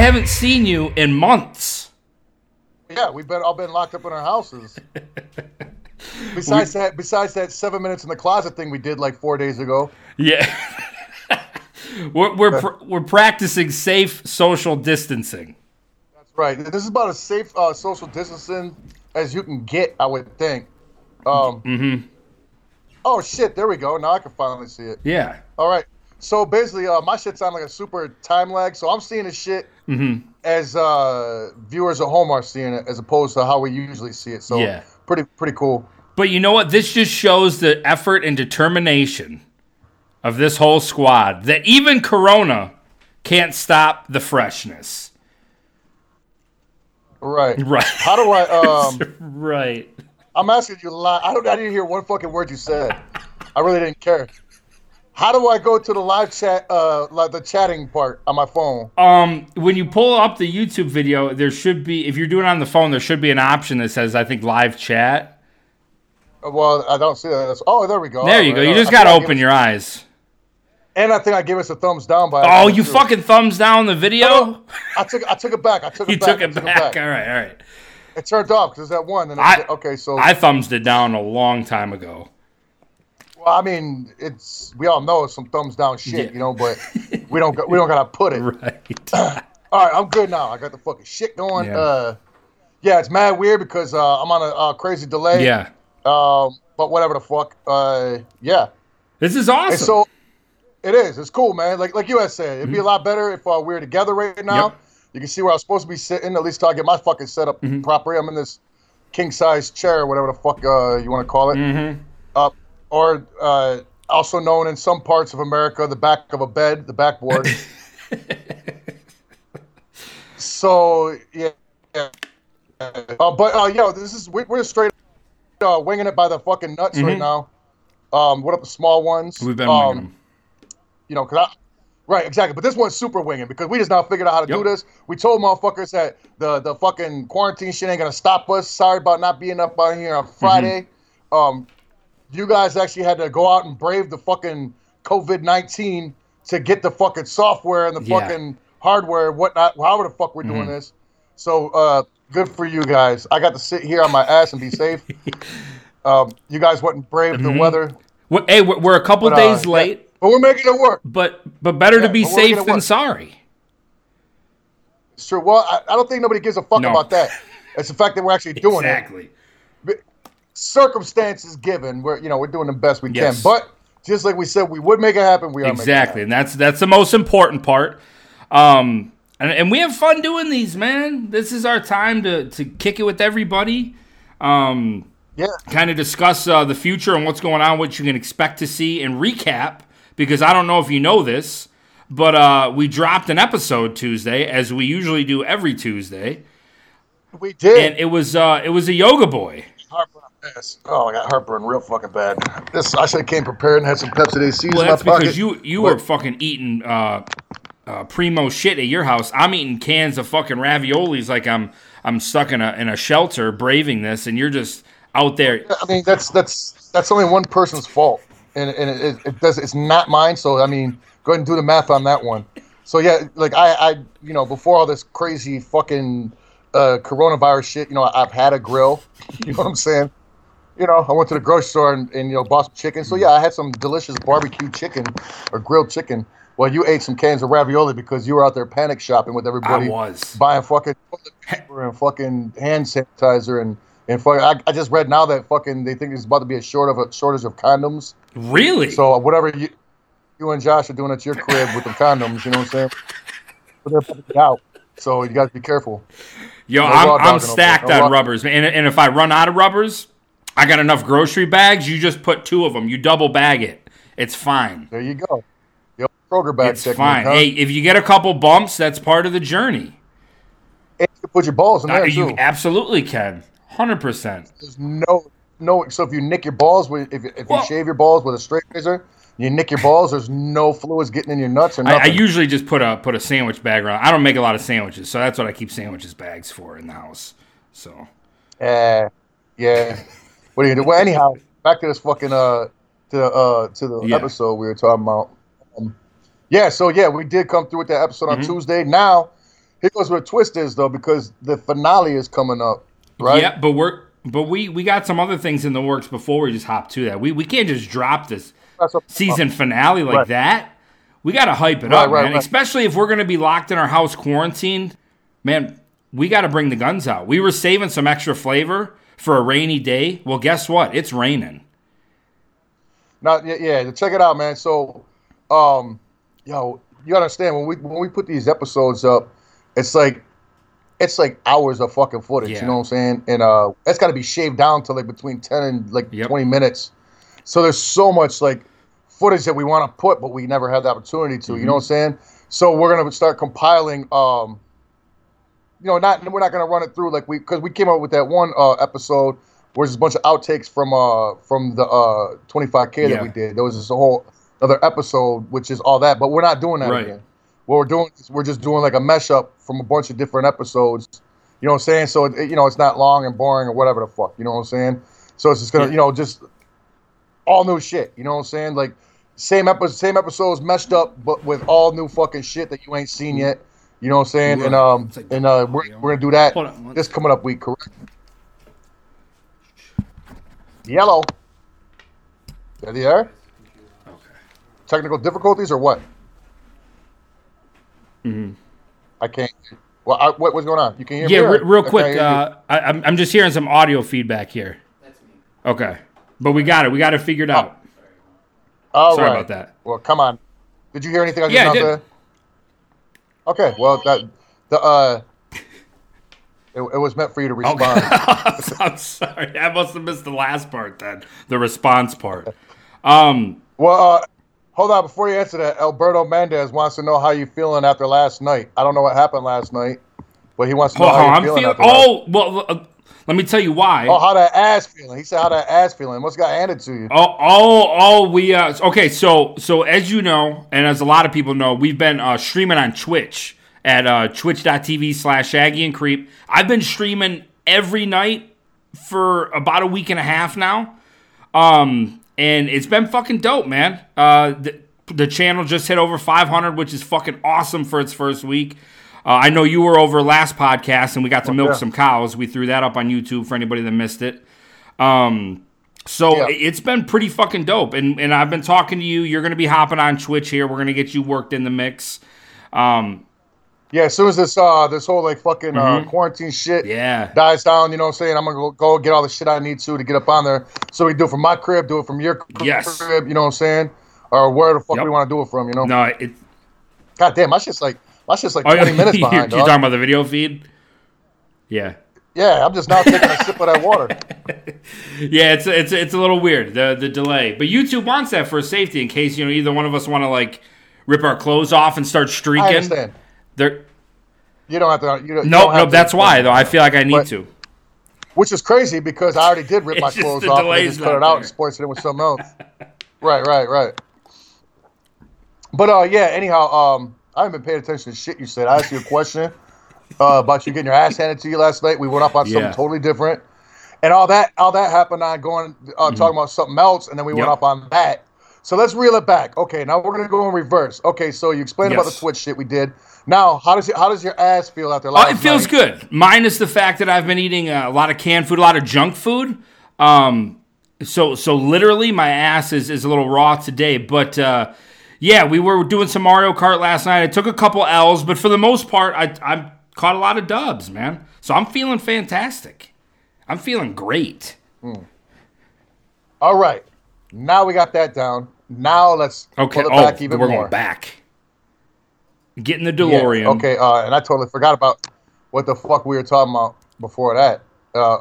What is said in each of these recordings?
haven't seen you in months. Yeah, we've been all been locked up in our houses. besides that, besides that seven minutes in the closet thing we did like four days ago. Yeah. we're we're, pr- we're practicing safe social distancing. That's right. This is about as safe uh, social distancing as you can get, I would think. Um, Mm-hmm. Oh shit! There we go. Now I can finally see it. Yeah. All right. So basically, uh, my shit's on like a super time lag. So I'm seeing this shit Mm-hmm. as uh, viewers at home are seeing it, as opposed to how we usually see it. So Yeah. pretty pretty cool. But you know what? This just shows the effort and determination of this whole squad that even Corona can't stop the freshness. Right. Right. How do I? Um, right. I'm asking you a lot. I don't. I didn't hear one fucking word you said. I really didn't care. How do I go to the live chat? Uh, like the chatting part on my phone. Um, when you pull up the YouTube video, there should be, if you're doing it on the phone, there should be an option that says, I think, live chat. Uh, Well, I don't see that. Oh, there we go. There you go. You just got to open your eyes. And I think I gave us a thumbs down by. Oh, you too. fucking thumbs down the video? I took. I took it back. I took it You back. took I it back. All right, all right. It turned off because that one. And it I- okay, so I thumbs it down a long time ago. Well, I mean, it's we all know it's some thumbs down shit, Yeah. you know, but we don't. We don't gotta put it. Right. All right, I'm good now. I got the fucking shit going. Yeah. Uh, yeah, it's mad weird because uh, I'm on a uh, crazy delay. yeah. Um, but whatever the fuck. Uh, yeah. This is awesome. And so it is. It's cool, man. Like like you had said, it'd be a lot better if uh, we were together right now. Mm-hmm. Yep. You can see where I was supposed to be sitting. At least till I get my fucking setup Mm-hmm. properly. I'm in this king size chair, whatever the fuck uh, you want to call it. Mm-hmm. Uh, or uh, also known in some parts of America, the back of a bed, the backboard. so yeah. yeah. Uh, but uh, yo, this is we, we're straight uh, winging it by the fucking nuts right now. Um, what up the small ones? Mm-hmm. We've been um, winging 'em. you know, cause I, right, exactly. But this one's super winging because we just now figured out how to Yep. do this. We told motherfuckers that the the fucking quarantine shit ain't gonna stop us. Sorry about not being up on here on Friday. Um, you guys actually had to go out and brave the fucking COVID nineteen to get the fucking software and the Yeah. fucking hardware, and whatnot. However the fuck we're doing Mhm. this. So uh, good for you guys. I got to sit here on my ass and be safe. um, you guys and brave the Mhm. weather, Hey, we're, we're a couple but, uh, days yeah. late, but we're making it work. but but better to be but we're making safe than work. sorry. It's true. Well, I, I don't think nobody gives a fuck No. about that. It's the fact that we're actually doing it. exactly. Circumstances given, we're you know we're doing the best we Yes. can. But just like we said, we would make it happen. We are Exactly, and that's that's the most important part. Um, and, and we have fun doing these, man. This is our time to to kick it with everybody. Um, yeah, kind of discuss uh, the future and what's going on, what you can expect to see, and recap. Because I don't know if you know this, but uh, we dropped an episode Tuesday, as we usually do every Tuesday, we did. and it was uh, it was a yoga boy. Yes. Oh, I got heartburn real fucking bad. This I should have came prepared and had some Pepcid ACs Well, in my pocket. because you you but- were fucking eating uh, uh, primo shit at your house. I'm eating cans of fucking raviolis like I'm I'm stuck in a in a shelter braving this, and you're just out there. I mean, that's that's that's only one person's fault, and and it, it, it does it's not mine. So I mean, go ahead and do the math on that one. So yeah, like I I you know before all this crazy fucking uh, coronavirus shit, you know I've had a grill. You know what I'm saying? You know, I went to the grocery store and, and you know bought some chicken. So yeah, I had some delicious barbecue chicken or grilled chicken. Well, you ate some cans of ravioli because you were out there panic shopping with everybody. I was. buying fucking paper and fucking hand sanitizer and and fucking. I, I just read now that fucking they think there's about to be a short of a shortage of condoms. Really? So uh, whatever you you and Josh are doing at your crib with the condoms, you know what I'm saying? But they're out, so you got to be careful. Yo, No I'm, I'm stacked. No on rubbers, man. And, and if I run out of rubbers, I got enough grocery bags. You just put two of them. You double bag it. It's fine. There you go. The Kroger bag It's technique, fine. huh? Hey, if you get a couple bumps, that's part of the journey. And you can put your balls in Uh, there you too. absolutely can. Hundred percent. There's no no. So if you nick your balls with if, if Well- you shave your balls with a straight razor, you nick your balls. There's no fluids getting in your nuts or I, I usually just put a put a sandwich bag around. I don't make a lot of sandwiches, so that's what I keep sandwiches bags for in the house. So Yeah, yeah. What are you gonna do? Well, anyhow, back to this fucking uh to the uh to the Yeah. episode we were talking about. Um, yeah, so yeah, we did come through with that episode on Mhm. Tuesday. Now, here goes where the twist is though, because the finale is coming up, right? Yeah, but we're but we we got some other things in the works before we just hop to that. We we can't just drop this season finale like Right. that. We got to hype it Right, up, right, man. Especially if we're going to be locked in our house quarantined. Man, we got to bring the guns out. We were saving some extra flavor for a rainy day. Well, guess what? It's raining. Not yeah, yeah. Check it out, man. So, um, yo, you understand when we when we put these episodes up, it's like it's like hours of fucking footage. Yeah. You know what I'm saying? And uh, it's got to be shaved down to like between ten and like Yep. twenty minutes. So there's so much like footage that we want to put, but we never had the opportunity to. You know what I'm saying? So we're gonna start compiling. Um, you know, not we're not gonna run it through like we because we came up with that one uh, episode where there's a bunch of outtakes from uh from the uh 25k Yeah. that we did. There was this a whole other episode which is all that, but we're not doing that Right. again. What we're doing is we're just doing like a mesh up from a bunch of different episodes. You know what I'm saying? So it, you know it's not long and boring or whatever the fuck. You know what I'm saying? So it's just gonna Yeah. you know just all new shit. You know what I'm saying? Like same episode, same episodes meshed up, but with all new fucking shit that you ain't seen yet. You know what I'm saying? And um like- and uh we're, we're gonna do that Hold on this coming up week, correct? Yellow. Are you there? Okay. Technical difficulties or what? Mm-hmm. I can't. Well, I, what, what's going on? You can hear Yeah, me? or- re- real I quick. can't hear you? Uh, I, I'm I'm just hearing some audio feedback here. That's me. Okay, but we got it. We got it figured out. All Sorry right. about that. Well, come on. Did you hear anything I just Yeah, I did. there? Okay. Well, that the uh, it, it was meant for you to respond. I'm sorry. I must have missed the last part then, the response part. Um, Well, uh, hold on. Before you answer that, Alberto Mendez wants to know how you feeling after last night. I don't know what happened last night, but he wants to know how you feeling. feeling. Oh, well, uh, let me tell you why. Oh, how that ass feeling? He said how that ass feeling. What's got handed to you? Oh, oh, oh, we uh okay, so so as you know, and as a lot of people know, we've been uh streaming on Twitch at uh twitch.tv slash Shaggy and Creep. I've been streaming every night for about a week and a half now. Um and it's been fucking dope, man. Uh the, the channel just hit over 500, which is fucking awesome for its first week. Uh, I know you were over last podcast and we got to milk yeah. some cows. We threw that up on YouTube for anybody that missed it. Um, so Yeah. it's been pretty fucking dope, and and I've been talking to you. You're gonna be hopping on Twitch here. We're gonna get you worked in the mix. Um, Yeah, as soon as this uh this whole like fucking uh, Mhm. quarantine shit yeah, dies down, you know what I'm saying? I'm gonna go, go get all the shit I need to to get up on there. So we do it from my crib, do it from your crib, Yes. you know what I'm saying? Or where the fuck Yep. we want to do it from, you know? no, it. God damn, my shit's like my shit's like Oh, 20 minutes behind. you're dog. talking about the video feed. Yeah, Yeah, I'm just now taking a sip of that water. yeah, it's it's it's a little weird the the delay, but YouTube wants that for safety in case you know either one of us want to like rip our clothes off and start streaking. I understand. They're, You don't have to. You don't, no, don't no, have that's why though. I feel like I need But- to. Which is crazy because I already did rip my It's just clothes off and I just cut it out there. and spliced it in with something else. right, right, right. But uh, yeah. Anyhow, um, I haven't been paying attention to shit you said. I asked you a question uh, about you getting your ass handed to you last night. We went off on Yeah. something totally different, and all that all that happened on going uh, talking about something else, and then we went Mm-hmm. Yep. up on that. So let's reel it back. Okay, now we're gonna go in reverse. Okay, so you explained about the Yes. Twitch shit we did. Now, how does it, how does your ass feel after Oh, last it feels night? good. Minus the fact that I've been eating uh, a lot of canned food, a lot of junk food. Um, so so literally, my ass is, is a little raw today. But uh, yeah, we were doing some Mario Kart last night. I took a couple L's, but for the most part, I I caught a lot of dubs, man. So I'm feeling fantastic. I'm feeling great. All right. Now we got that down. Now let's Okay. pull it Oh, back even we're more. going back. Getting the Yeah, DeLorean. Okay. Uh, and I totally forgot about what the fuck we were talking about before that.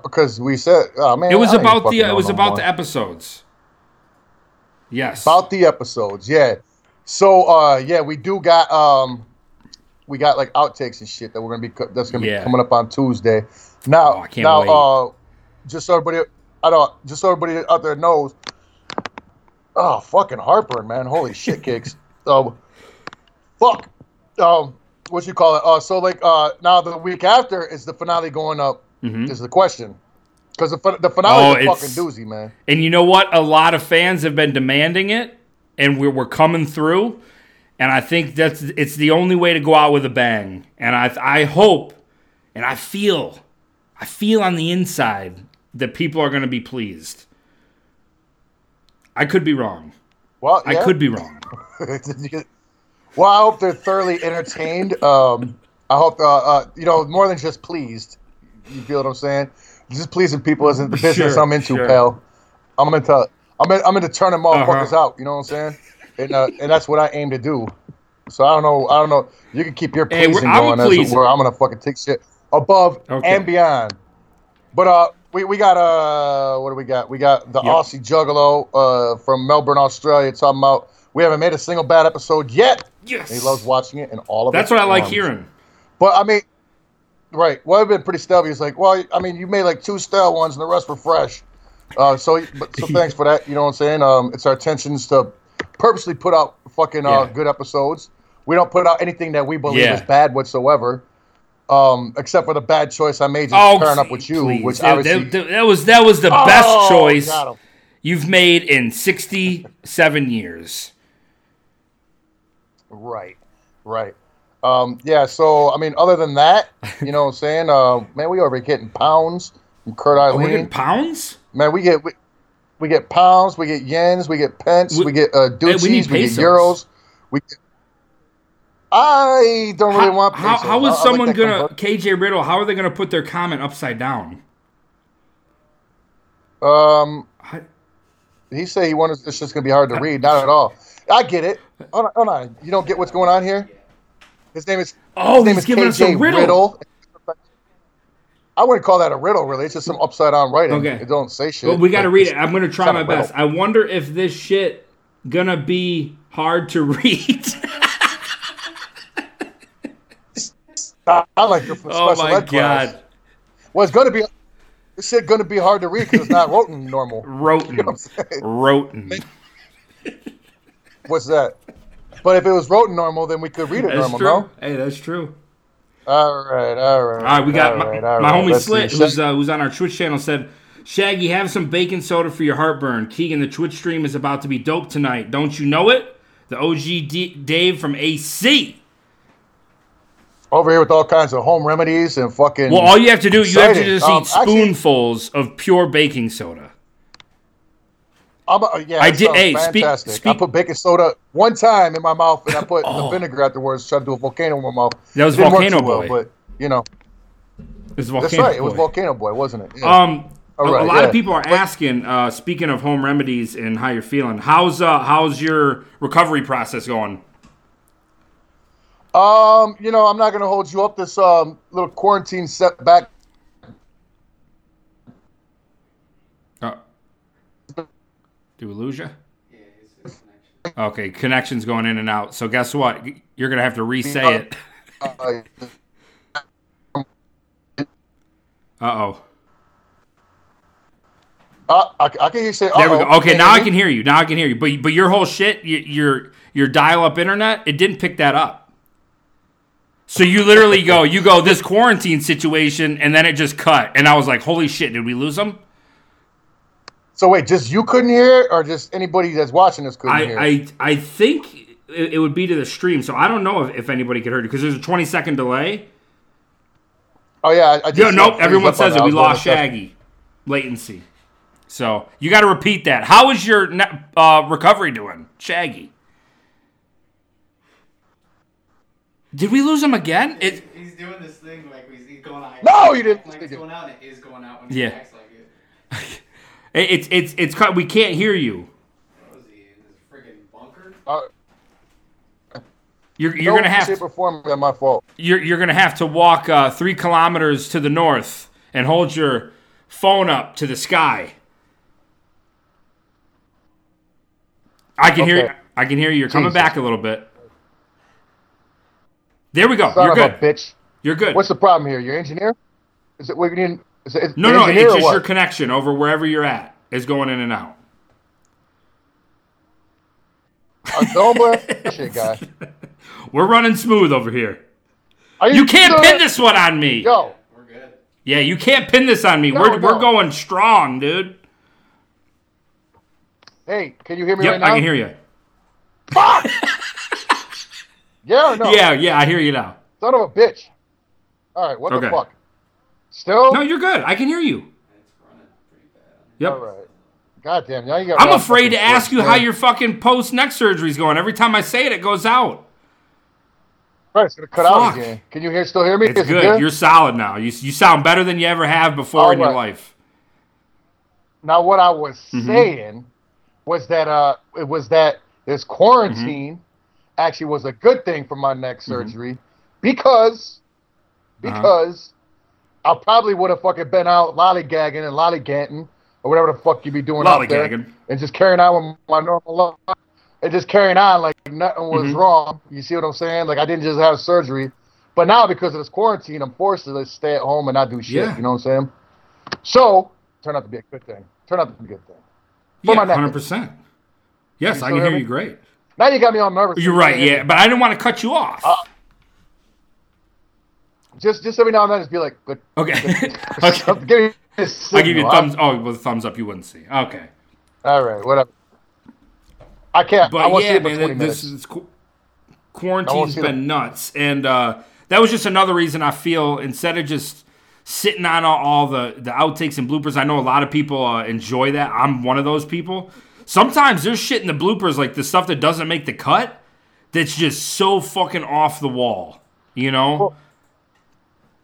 Because we said, oh man, It was about the uh, it was no about more. the episodes. Yes. about the episodes. Yeah. So uh, yeah, we do got um, we got like outtakes and shit that we're gonna be co- that's gonna Yeah. be coming up on Tuesday. Now, Oh, now, wait. uh, just so everybody, I don't, just so everybody out there knows. Oh, fucking heartburn, man! Holy shit, cakes. Um, fuck. Um, what you call it? Uh, so like, uh, now the week after is the finale going up. Mhm. Is the question? Because the the finale Oh, is a fucking doozy, man. And you know what? A lot of fans have been demanding it, and we're, we're coming through. and I think that's it's the only way to go out with a bang. And I I hope and I feel I feel on the inside that people are going to be pleased. I could be wrong. Well, I could be wrong. well, I hope they're thoroughly entertained. Um, I hope, uh, uh, you know, more than just pleased. You feel what I'm saying? Just pleasing people isn't the business Sure, I'm into, sure. pal. I'm into, I'm, in, I'm into turning motherfuckers Uh-huh. out. You know what I'm saying? And uh, and that's what I aim to do. So I don't know. I don't know. You can keep your Hey, pleasing I'm going. As where I'm gonna fucking take shit above Okay. and beyond. But uh, we, we got uh, what do we got? We got the Yep. Aussie Juggalo uh from Melbourne, Australia, talking about we haven't made a single bad episode yet. Yes. And he loves watching it and all of That's its what I like hearing. But I mean, right? Well, I've been pretty stubby. He's like, well, I mean, you made like two stale ones, and the rest were fresh. Uh, so, but, so thanks for that. You know what I'm saying? Um, it's our intentions to purposely put out fucking uh, Yeah. good episodes. We don't put out anything that we believe Yeah. is bad whatsoever. Um, except for the bad choice I made just Oh, pairing up with you, please. which that, obviously that- that was that was the Oh, best choice you've made in 67 years. Right, right. Um, yeah. So I mean, other than that, you know what I'm saying? Uh, man, we here getting pounds from Kurt Oh, Eileen. getting pounds? Man, we get we, we get pounds, we get yens, we get pence, We- we, get uh, we we, get euros. We get, I don't really How, want how, pesos. how I- I like someone gonna convert- KJ Riddle? How are they gonna put their comment upside down? Um, I- he said he wanted. It's just gonna be hard to read. Not at all. I get it. Hold on, hold on. You don't get what's going on here. His name is. Oh, his name he's is giving us a KJ riddle. I wouldn't call that a riddle, really. It's just some upside down writing. Okay. It don't say shit. Well, we got to read it. I'm gonna try my best. I wonder if this shit gonna be hard to read. I, like your oh special my ed class. god, Well, it's gonna be. This shit gonna be hard to read because it's not written normal. Roten, You know what I'm saying? Roten. What's that? But if it was wrote normal, then we could read it That's normal, true. no? Hey, that's true. All right, all right. All right, we got all my, right, all my right. homie Let's Slit, who's uh, who's on our Twitch channel, said, "Shaggy, have some baking soda for your heartburn. Kegan, the Twitch stream is about to be dope tonight. Don't you know it? The OG D- Dave from AC. over here with all kinds of home remedies and fucking. Well, all you have to do, you have to just Um, eat actually- spoonfuls of pure baking soda. I'm, uh, yeah, I did- hey, speak- fantastic. I put baking soda one time in my mouth, and I put Oh. the vinegar afterwards. Tried to do a volcano in my mouth. That was Didn't Volcano too well, Boy. but you know, It's that's volcano. right. It was volcano boy, wasn't it? Yeah. Um, a, a lot yeah. of people are asking. Uh, speaking of home remedies and how you're feeling, how's uh, how's your recovery process going? Um, you know, I'm not gonna hold you up. This um little quarantine setback. Uh, do we lose you? Yeah, okay, connection's going in and out. So guess what? You're gonna have to re-say it. Uh, Uh oh. uh, I, I can hear you say. There we go. Okay, you now I can hear you. Now I can hear you. But but your whole shit, y- your your dial-up internet, it didn't pick that up. So you literally go, you go this quarantine situation, and then it just cut, and I was like, holy shit, did we lose them? So wait, just you couldn't hear it, or just anybody that's watching this couldn't hear? it? I, I I think it, it would be to the stream, so I don't know if, if anybody could hear it because there's a 20 second delay. oh yeah, I, I just Yeah, nope. Everyone freeze up on says it. We lost Shaggy latency. So you got to repeat that. How is your ne- uh, recovery doing, Shaggy? Did we lose him again? It, He's doing this thing like he's, he's going out. No, you didn't. Like it's going out and it is going out when Yeah. he acts like it. it- it's it's it's cut. We can't hear you. What was he in this freaking bunker? Uh, You're you're no gonna have to, or that my fault. you're you're gonna have to walk uh, three kilometers to the north and hold your phone up to the sky. I can hear Okay. I can hear you. You're coming Jesus. back a little bit. There we go. Son You're good. bitch. You're good. What's the problem here? Your engineer? Is it what you need? Is it, no, no, it's just what? your connection over wherever you're at is going in and out. Don't bullshit, guy. We're running smooth over here. Are You can't pin there? this one on me. Yo, We're good. Yeah, you can't pin this on me. No, we're no. we're going strong, dude. hey, can you hear me Yep, right now? I can hear you. Yeah or no? Yeah, yeah, I hear you now. Son of a bitch. All right, what Okay. the fuck? Still? No, you're good. I can hear you. It's running pretty bad. Yep. All right. God damn, now you got. I'm afraid to ask you man. how your fucking post neck surgery's going. Every time I say it, it goes out. Right, it's gonna cut Fuck. out again. Can you hear? Still hear me? It's it good. You're solid now. You, you sound better than you ever have before All in your life. Now, what I was Mm-hmm. saying was that uh, it was that this quarantine Mm-hmm. actually was a good thing for my neck surgery because Uh-huh. because I probably would have fucking been out lollygagging and lollyganting or whatever the fuck you be doing out there and just carrying on with my normal life and just carrying on like nothing was Mhm. wrong. You see what I'm saying? Like I didn't just have surgery, but now because of this quarantine, I'm forced to just stay at home and not do shit. Yeah. You know what I'm saying? So turned out to be a good thing. Turned out to be a good thing. For Yeah, hundred percent. Yes, I can hear hear me? you great. Now you got me all nervous. You're right. Yeah, but I didn't want to cut you off. Uh, Just just every now and then, just be like, good. okay. okay. Give me this I give you a thumbs. Oh, well, the thumbs up you wouldn't see. Okay. All right, whatever. I can't. I But won't see yeah, it man, 20 this is qu- I quarantine's won't been nuts, and uh, that was just another reason I feel instead of just sitting on all, all the the outtakes and bloopers. I know a lot of people uh, enjoy that. I'm one of those people. Sometimes there's shit in the bloopers, like the stuff that doesn't make the cut, that's just so fucking off the wall. You know? Well,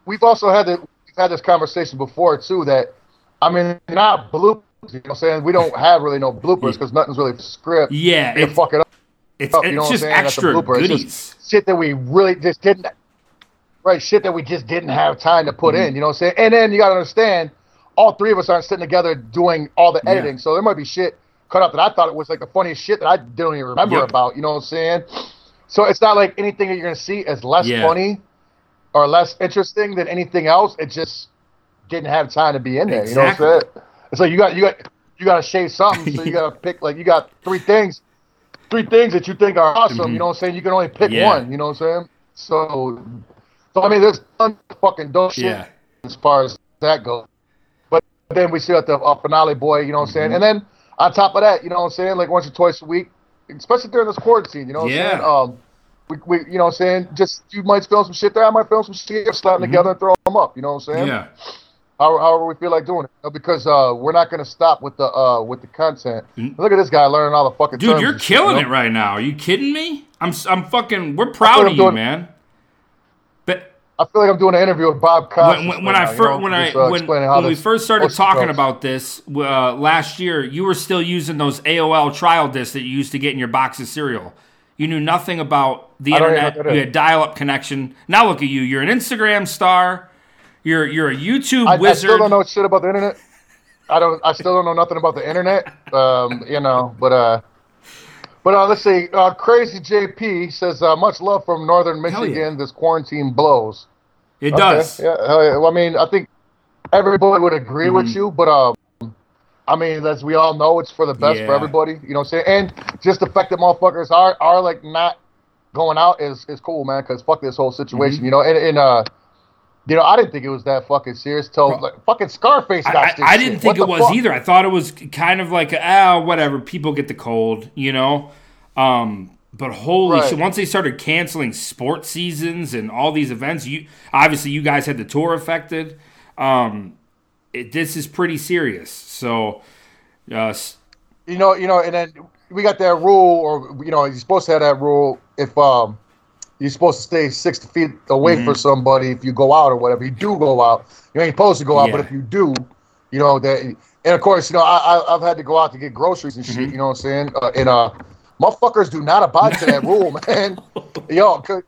We've also had the, we've had this conversation before too. That I mean, not bloopers. You know, what I'm saying we don't have really no bloopers because nothing's really script. yeah, fuck it up. it's, up, you it's know what I'm just saying? Extra blooper. It's just shit that we really just didn't. Right, shit that we just didn't have time to put Mm-hmm. in. You know what I'm saying? And then you got to understand, all three of us aren't sitting together doing all the Yeah. editing. So there might be shit cut out that I thought it was like the funniest shit that I didn't even remember Yep. about. You know what I'm saying? So it's not like anything that you're gonna see is less Yeah. funny or less interesting than anything else. It just didn't have time to be in there. You know what I'm saying? It's like you got you got you got to shave something, so you got to pick like you got three things, three things that you think are awesome. You know what I'm saying? You can only pick Mm-hmm. Yeah. one. You know what I'm saying? So, so I mean, there's tons of fucking dope shit Yeah. as far as that goes. But then we still got the uh, finale boy. You know what I'm saying? Mm-hmm. And then on top of that, you know what I'm saying? Like once or twice a week, especially during this quarantine. You know what Yeah. I'm saying? Um, we, we, you know what I'm saying? Just you might film some shit there. I might film some shit, slap them together and throw them up. You know what I'm saying? Mm-hmm. Yeah. How, however we feel like doing it, because uh, we're not going to stop with the uh, with the content. Look at this guy learning all the fucking. Mm. Dude, terms you're and shit, killing you know? it right now. Are you kidding me? I'm I'm fucking. We're proud of you, doing- man. But I feel like I'm doing an interview with Bob Costas. when, when, when I now, you know, when I just, uh, when, how when we first started talking goes. about this uh, last year, you were still using those AOL trial discs that you used to get in your box of cereal. You knew nothing about the I don't even know internet. You had dial-up connection. Now look at you. You're an Instagram star. You're you're a YouTube I, I still don't know shit about the internet. I don't. I still don't know nothing about the internet. Um, you know, but uh, but uh, let's see. Uh, Crazy JP says uh, much love from Northern Michigan. yeah. This quarantine blows. It Okay, does. Yeah. Well, I mean, I think everybody would agree with Mm-hmm. you, but um, I mean, as we all know, it's for the best for everybody. You know what I'm saying? And just the fact that motherfuckers are are like not going out is is cool, man. Because fuck this whole situation, Mm-hmm. you know. And, and uh, you know, I didn't think it was that fucking serious till like fucking Scarface got I, I, I didn't think it was fuck? either. I thought it was kind of like ah whatever. People get the cold, you know. Um, but holy Right. shit! Once they started canceling sports seasons and all these events, you obviously you guys had the tour affected. Um, it, this is pretty serious. So, uh, You know, you know, and then we got that rule, or you know, you're supposed to have that rule if um you're supposed to stay six feet away Mm-hmm. from somebody if you go out or whatever. You do go out, you ain't supposed to go out, but if you do, you know that. And of course, you know, I, I I've had to go out to get groceries and shit. Mm-hmm. You know what I'm saying? Uh, and uh, motherfuckers do not abide to that rule, man. Yo, 'cause-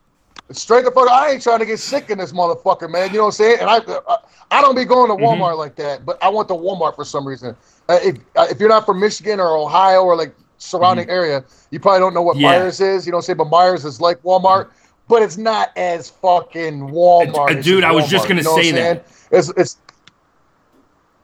straight the fuck. I ain't trying to get sick in this motherfucker, man. You know what I'm saying? And I, I, I don't be going to Mm-hmm. Walmart like that, but I went to Walmart for some reason. Uh, if uh, if you're not from Michigan or Ohio or like surrounding area, you probably don't know what Mm-hmm. Yeah. Meijers is. You know what I'm saying? But Meijers is like Walmart, but it's not as fucking Walmart. Uh, dude, I was Walmart, just gonna you know say that. It's it's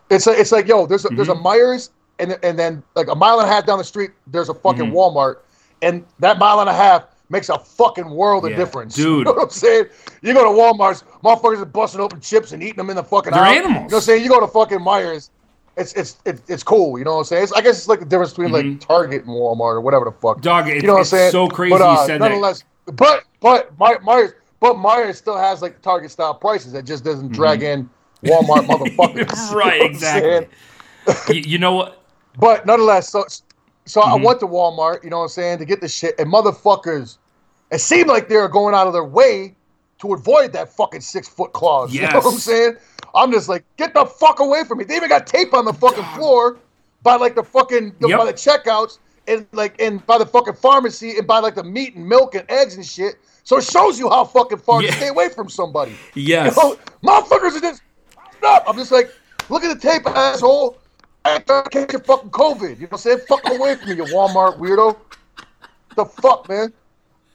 it's a, it's like yo, there's a, there's Mm-hmm. a Meijers and and then like a mile and a half down the street, there's a fucking Mm-hmm. Walmart, and that mile and a half makes a fucking world Yeah, of difference. dude. You know what I'm saying? You go to Walmart's, motherfuckers are busting open chips and eating them in the fucking They're aisle. animals. You know what I'm saying? You go to fucking Meijers, it's it's it's, it's cool. You know what I'm saying? It's, I guess it's like the difference between like Target and Walmart or whatever the fuck. Mm-hmm. Dog, it- you know what I'm it's saying? so crazy But, you uh, said that. nonetheless, But but My- Meijers but Meijers still has like Target style prices. It just doesn't drag in Walmart motherfuckers. You know Mm-hmm. right, exactly. you, you know what? But nonetheless, so so I Mm-hmm. went to Walmart, you know what I'm saying, to get the shit, and motherfuckers, it seemed like they were going out of their way to avoid that fucking six foot clause. You know what I'm saying? I'm just like, get the fuck away from me. They even got tape on the fucking floor by like the fucking Yep. by the checkouts and like and by the fucking pharmacy and by like the meat and milk and eggs and shit. So it shows you how fucking far Yeah. to stay away from somebody. Yes. You know, motherfuckers are just up. I'm just like, look at the tape, asshole. I trying to catch your fucking COVID. You know what I'm saying? Fuck away from me, you Walmart weirdo. The fuck, man?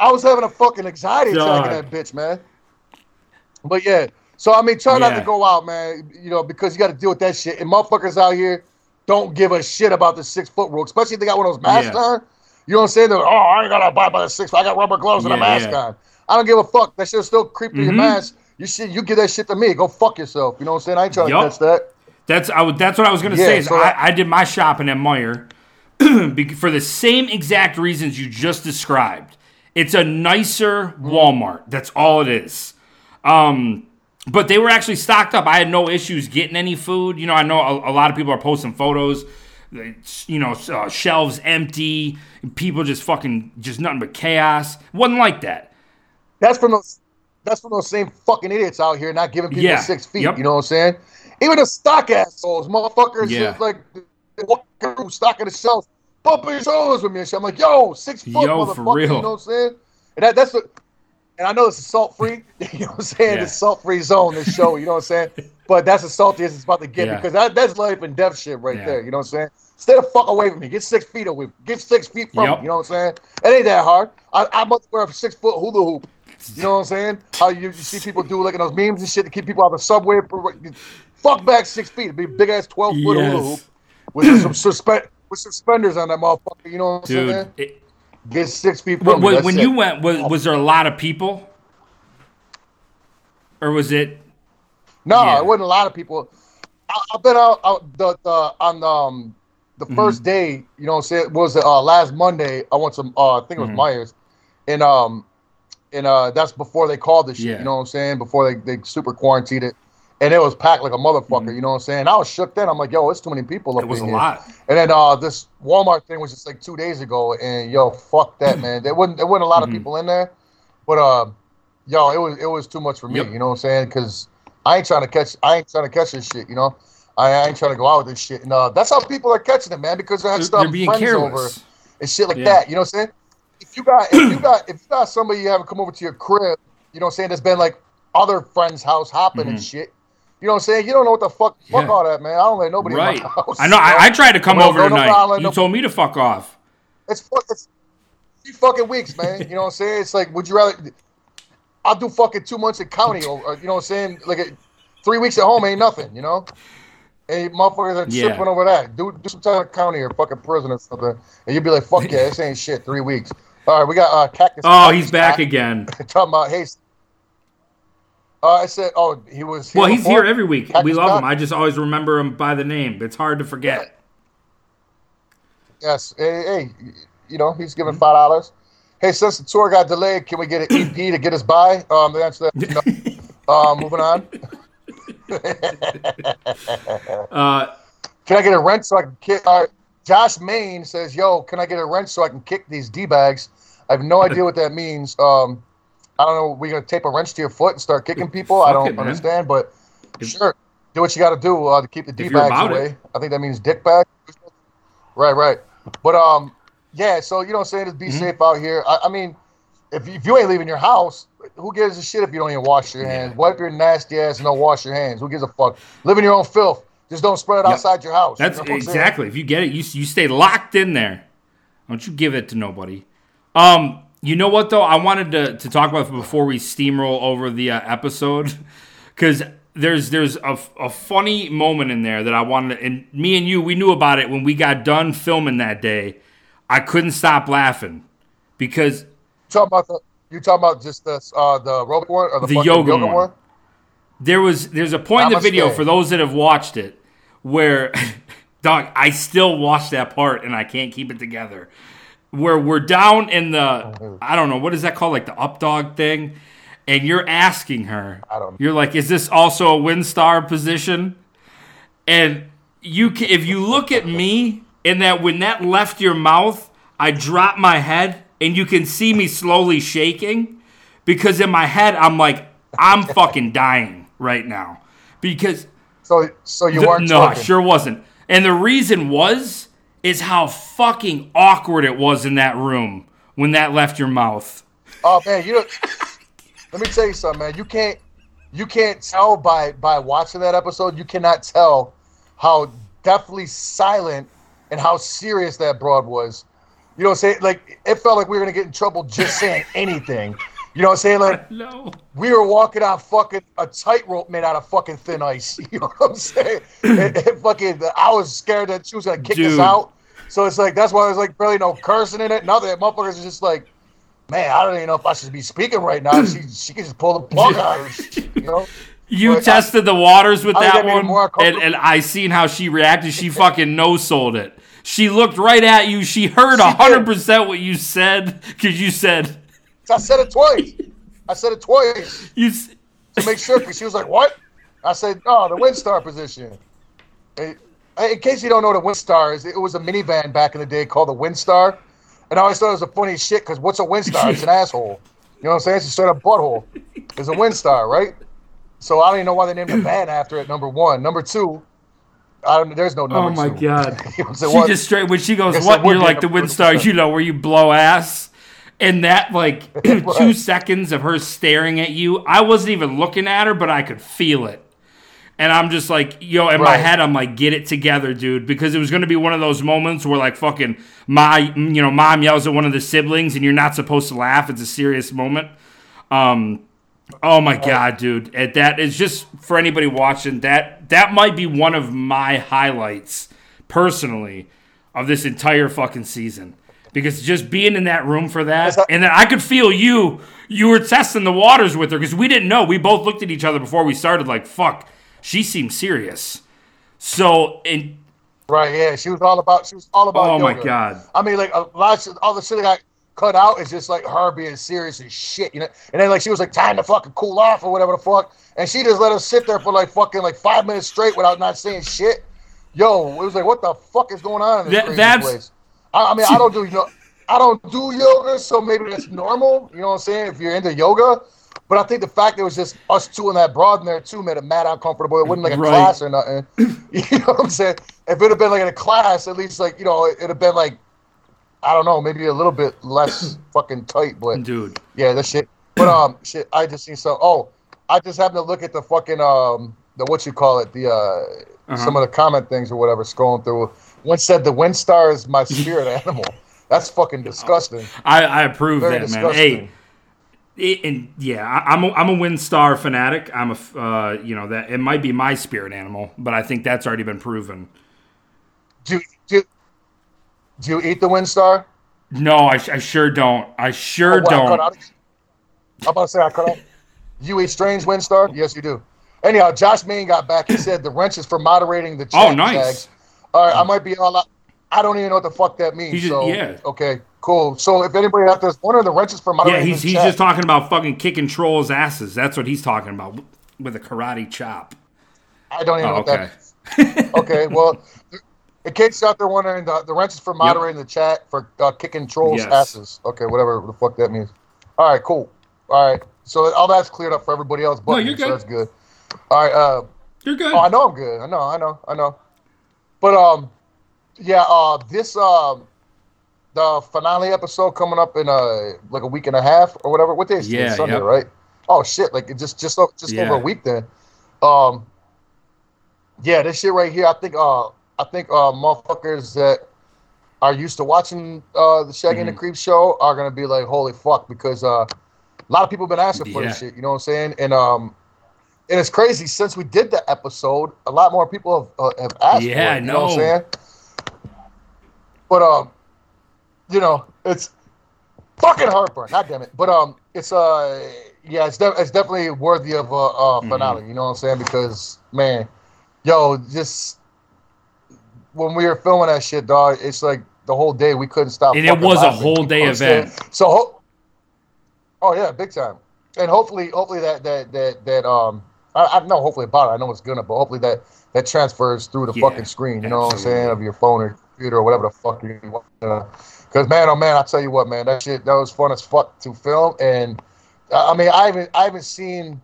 I was having a fucking anxiety attack in that bitch, man. But yeah, so I mean, try not to go out, man. You know, because you got to deal with that shit. And motherfuckers out here don't give a shit about the six foot rule, especially if they got one of those masks Yeah. on. You know what I'm saying? They're like, oh, I ain't gotta abide by the six. I got rubber gloves and a mask yeah. on. I don't give a fuck. That shit'll still creep through your mm-hmm. mask. You shit, you give that shit to me. Go fuck yourself. You know what I'm saying? I ain't trying Yup. to catch that. That's I would, that's what I was gonna Yeah, say. Is so- I, I did my shopping at Meijer for the same exact reasons you just described. It's a nicer Walmart. That's all it is. Um, but they were actually stocked up. I had no issues getting any food. You know, I know a, a lot of people are posting photos. You know, uh, shelves empty. People just fucking just nothing but chaos. wasn't like that. That's from those. That's from those same fucking idiots out here not giving people Yeah. six feet. Yep. You know what I'm saying? Even the stock assholes, motherfuckers, Yeah. like they walk through stocking the shelves, bumping his shoulders with me and shit. I'm like, yo, six foot, Yo, motherfucker. You know what I'm saying? And that, that's the. And I know it's salt free. You know what I'm saying? Yeah. It's salt free zone. This show. You know what I'm saying? But that's the saltiest it's about to get Yeah. because that, that's life and death shit right Yeah. there. You know what I'm saying? Stay the fuck away from me. Get six feet away. Get six feet from Yep. me. You know what I'm saying? It ain't that hard. I, I must wear a six foot hula hoop. You know what I'm saying? How you, you see people do like in those memes and shit to keep people out of the subway. Fuck back six feet. It'd be big ass twelve foot Yes. hoop with some suspend with suspenders on that motherfucker. You know what I'm Dude, saying? it, Get six feet When, from me. When it. you went, was, was there a lot of people, or was it? No, Yeah. it wasn't a lot of people. I, I've been out, out the, the on um the Mm-hmm. first day. You know, say it was uh, last Monday. I went to uh, I think it Mm-hmm. was Meijers, and um, and uh, that's before they called the shit. Yeah. You know what I'm saying? Before they they super quarantined it, and it was packed like a motherfucker. You know what I'm saying? I was shook then. I'm like, yo, it's too many people up Mm-hmm. It was a here. lot. And then uh, this Walmart thing was just like two days ago, and yo, fuck that, man. There wasn't there wasn't a lot Mm-hmm. of people in there, but uh, yo, it was it was too much for me. Yep. You know what I'm saying? Because I ain't trying to catch I ain't trying to catch this shit. You know, I, I ain't trying to go out with this shit. And uh, that's how people are catching it, man. Because they're They're, stuff they're being friends over and shit like Yeah. that. You know what I'm saying? If you got if you got if you got somebody you haven't come over to your crib, you know what I'm saying? That's been like other friends' house hopping and shit. You know what I'm saying? You don't know what the fuck fuck. Yeah. all that, man. I don't let nobody Right. in my house. I know. you I, I tried to come over no, no tonight. problem, you no- told me to fuck off. It's. It's three fucking weeks, man. You know what I'm saying? It's like, would you rather? I'll do fucking two months in county, or you know what I'm saying? Like, a, three weeks at home ain't nothing, you know. And motherfuckers are Yeah. tripping over that. Do do some time in county or fucking prison or something, and you'd be like, fuck yeah, this ain't shit. Three weeks. All right, we got uh, cactus. Oh, Cactus he's back Jack again. Talking about hey. Uh, I said, oh, he was. Here Well, he's before? here every week. Cactus We love him. I just always remember him by the name. It's hard to forget. Yes. Hey, hey, you know, he's giving five dollars. Hey, since the tour got delayed, can we get an EP to get us by? Um, the answer that no. uh, moving on. Uh, Can I get a rent so I can kick? Uh, Josh Main says, "Yo, can I get a wrench so I can kick these d bags?" I have no idea what that means. Um, I don't know. We're gonna tape a wrench to your foot and start kicking people? I don't it, understand, but If- sure, do what you got to do uh, to keep the d bags away. it. I think that means dick bag. Right, right. But um, yeah. So you know, what I'm saying just be Mm-hmm. safe out here. I, I mean, if if you ain't leaving your house, who gives a shit if you don't even wash your hands? Wipe your nasty ass and don't wash your hands. Who gives a fuck? Live in your own filth. Just don't spread it Yep. outside your house. That's You know what I'm saying? exactly. If you get it, you you stay locked in there. Don't you give it to nobody. Um, you know what though? I wanted to to talk about before we steamroll over the uh, episode because there's there's a, a funny moment in there that I wanted. To, and me and you, we knew about it when we got done filming that day. I couldn't stop laughing because talking about the you talking about just the uh the robot one or the, The yoga yoga, one. one? there was there's a point in the video for those that have watched it where dog I still watch that part and I can't keep it together. Where we're down in the mm-hmm. I don't know what is that called, like the up dog thing, and you're asking her. I don't. You're like, is this also a Windstar position? And you, ca if you look at me, and that when that left your mouth, I drop my head, and you can see me slowly shaking, because in my head I'm like, I'm fucking dying right now, because So so you weren't no, I sure wasn't. And the reason was is how fucking awkward it was in that room when that left your mouth. Oh man, you. Don't, let me tell you something, man. You can't you can't tell by by watching that episode. You cannot tell how deathly silent and how serious that broad was. You know saying? Like it felt like we were gonna get in trouble just saying anything. You know what I'm saying? Like No. we were walking on fucking a tightrope made out of fucking thin ice. You know what I'm saying? and, and fucking, I was scared that she was gonna kick us out. So it's like that's why there's like barely no cursing in it. Nothing. That motherfuckers are just like, man, I don't even know if I should be speaking right now. She she can just pull the plug out. of You know? You But I- tested the waters with I that that made it one, and, and I seen how she reacted. She fucking no sold it. She looked right at you. She heard hundred percent what you said because you said I said it twice. I said it twice you. s- to make sure because she was like, "What?" I said, "Oh, the Windstar position." Hey, In case you don't know what a Windstar is, it was a minivan back in the day called the Windstar, and I always thought it was a funny shit because what's a Windstar? It's an asshole. You know what I'm saying? It's a straight up butthole. It's a Windstar, right? So I don't even know why they named the van after it. Number one, number two, I don't. There's no number. Oh my two. god! You know what I'm saying? She just straight when she goes, "What?" You're like the Windstar, you know, where you blow ass. And that like two Right. seconds of her staring at you, I wasn't even looking at her, but I could feel it. And I'm just like, yo, in my head, I'm like, get it together, dude, because it was gonna be one of those moments where like fucking my, you know, mom yells at one of the siblings, and you're not supposed to laugh. It's a serious moment. Um, oh my god, dude, and that is just for anybody watching. That that might be one of my highlights personally of this entire fucking season because just being in that room for that, and then I could feel you. You were testing the waters with her because we didn't know. We both looked at each other before we started, like, "Fuck." She seemed serious. So, and Right, yeah, she was all about. She was all about. oh my god, I mean, like a lot of all the shit that got cut out is just like her being serious as shit, you know. And then like she was like time to fucking cool off or whatever the fuck, and she just let us sit there for like fucking like five minutes straight without not saying shit. Yo, it was like, what the fuck is going on in this That- crazy that's- place? I, I mean, I don't do know, I don't do yoga, so maybe that's normal. You know what I'm saying? If you're into yoga. But I think the fact that it was just us two and that broad in there too made it mad uncomfortable. It wasn't like a Right. class or nothing. You know what I'm saying? If it had been like in a class, at least like you know, it'd have been like I don't know, maybe a little bit less fucking tight. But dude. yeah, that shit. But um, shit, I just seen some. Oh, I just happened to look at the fucking um, the what you call it, the uh, Uh-huh. some of the comment things or whatever scrolling through. One said the Windstar is my spirit animal. That's fucking disgusting. I, I approve Very that, man. Hey, it, and yeah, I, I'm a, I'm a Windstar fanatic. I'm a uh, you know that it might be my spirit animal, but I think that's already been proven. Do you, do do you eat the Windstar? No, I, I sure don't. I sure Oh, don't. out. I'm about to say I cut out. You eat strange Windstar? Yes, you do. Anyhow, Josh Main got back. He said the wrench is for moderating the chat Oh, nice. tags. All right, I might be all out. I don't even know what the fuck that means. Just- so, yeah. Okay, cool. So if anybody out there's wondering, the wrench is for Yeah, he's he's chat. just talking about fucking kicking trolls' asses. That's what he's talking about with a karate chop. I don't even Oh, know what okay. that Okay, well, in case you're out there wondering, the, the wrench is for moderating the chat for uh, kicking trolls' Yes. asses. Okay, whatever the fuck that means. All right, cool. All right, so all that's cleared up for everybody else but No, you're so good. that's good. All right, uh, You're good. Oh, I know I'm good. I know, I know, I know. But um, yeah. Uh, this um, the finale episode coming up in uh like a week and a half or whatever. What day is? Yeah, Sunday, yep. right? Oh shit! Like it just just just Yeah. over a week then. Um, yeah, this shit right here. I think uh, I think uh, motherfuckers that are used to watching uh the Shaggy and the Mhm. Creep show are gonna be like, holy fuck, because uh, a lot of people have been asking for this shit. You know what I'm saying? And um, and it's crazy since we did the episode, a lot more people have, uh, have asked. Yeah, for it, I you know what I'm know. saying? But um, you know, it's fucking heartburn. God damn it. But um, it's uh, yeah, it's de- it's definitely worthy of a uh, Mm-hmm. finale. You know what I'm saying? Because man, yo, just when we were filming that shit, dog, it's like the whole day. We couldn't stop. And it was a whole day know saying? event. So, ho- oh yeah, big time. And hopefully, hopefully that that that that um, I, I know hopefully about it. I know it's gonna, but hopefully that that transfers through the Yeah, fucking screen. You know what I'm saying of your phone or computer or whatever the fuck you want. Because man, oh man, I tell you what, man, that shit that was fun as fuck to film. And uh, I mean, I haven't I haven't seen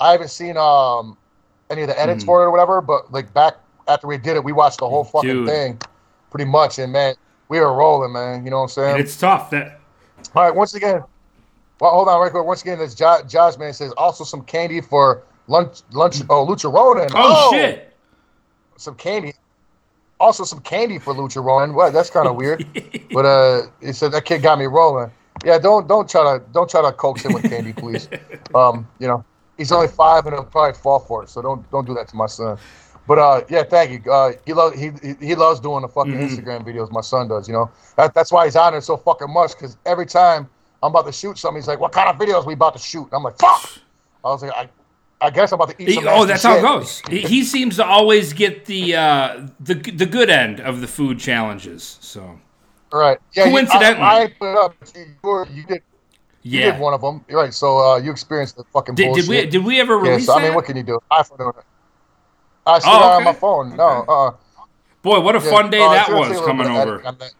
I haven't seen um any of the edits Mhm. for it or whatever. But like back after we did it, we watched the whole fucking Dude. thing, pretty much. And man, we were rolling, man. You know what I'm saying? And it's tough that All right, once again, well, hold on, right quick. Once again, this jo- Josh man says also some candy for lunch, lunch. Oh, Lucha Ronan. oh, shit. some candy. Also, some candy for Lucha Ronan. Well, that's kind of weird. But uh, he said that kid got me rolling. Yeah, don't don't try to don't try to coax him with candy, please. Um, you know, he's only five and he'll probably fall for it. So don't don't do that to my son. But uh, yeah, thank you. Uh, he loves he he- loves doing the fucking Mhm. Instagram videos. My son does. You know, that, that's why he's on there so fucking much. Because every time I'm about to shoot something, he's like, "What kind of videos we about to shoot?" I'm like, "Fuck." I was like, "I, I guess I'm about to eat He- some." oh, that's how it goes. He, he seems to always get the uh, the the good end of the food challenges. So Right. Yeah. you- Coincidentally. I, I put it up. You, you did. You yeah, did one of them. You're right. So uh, you experienced the fucking did, bullshit. did we did we ever Yeah, release so, I mean, what can you do? I don't know. I see Oh, that on my phone. No, uh, Boy, what a yeah, fun day uh, that was take a little coming over. editing on that.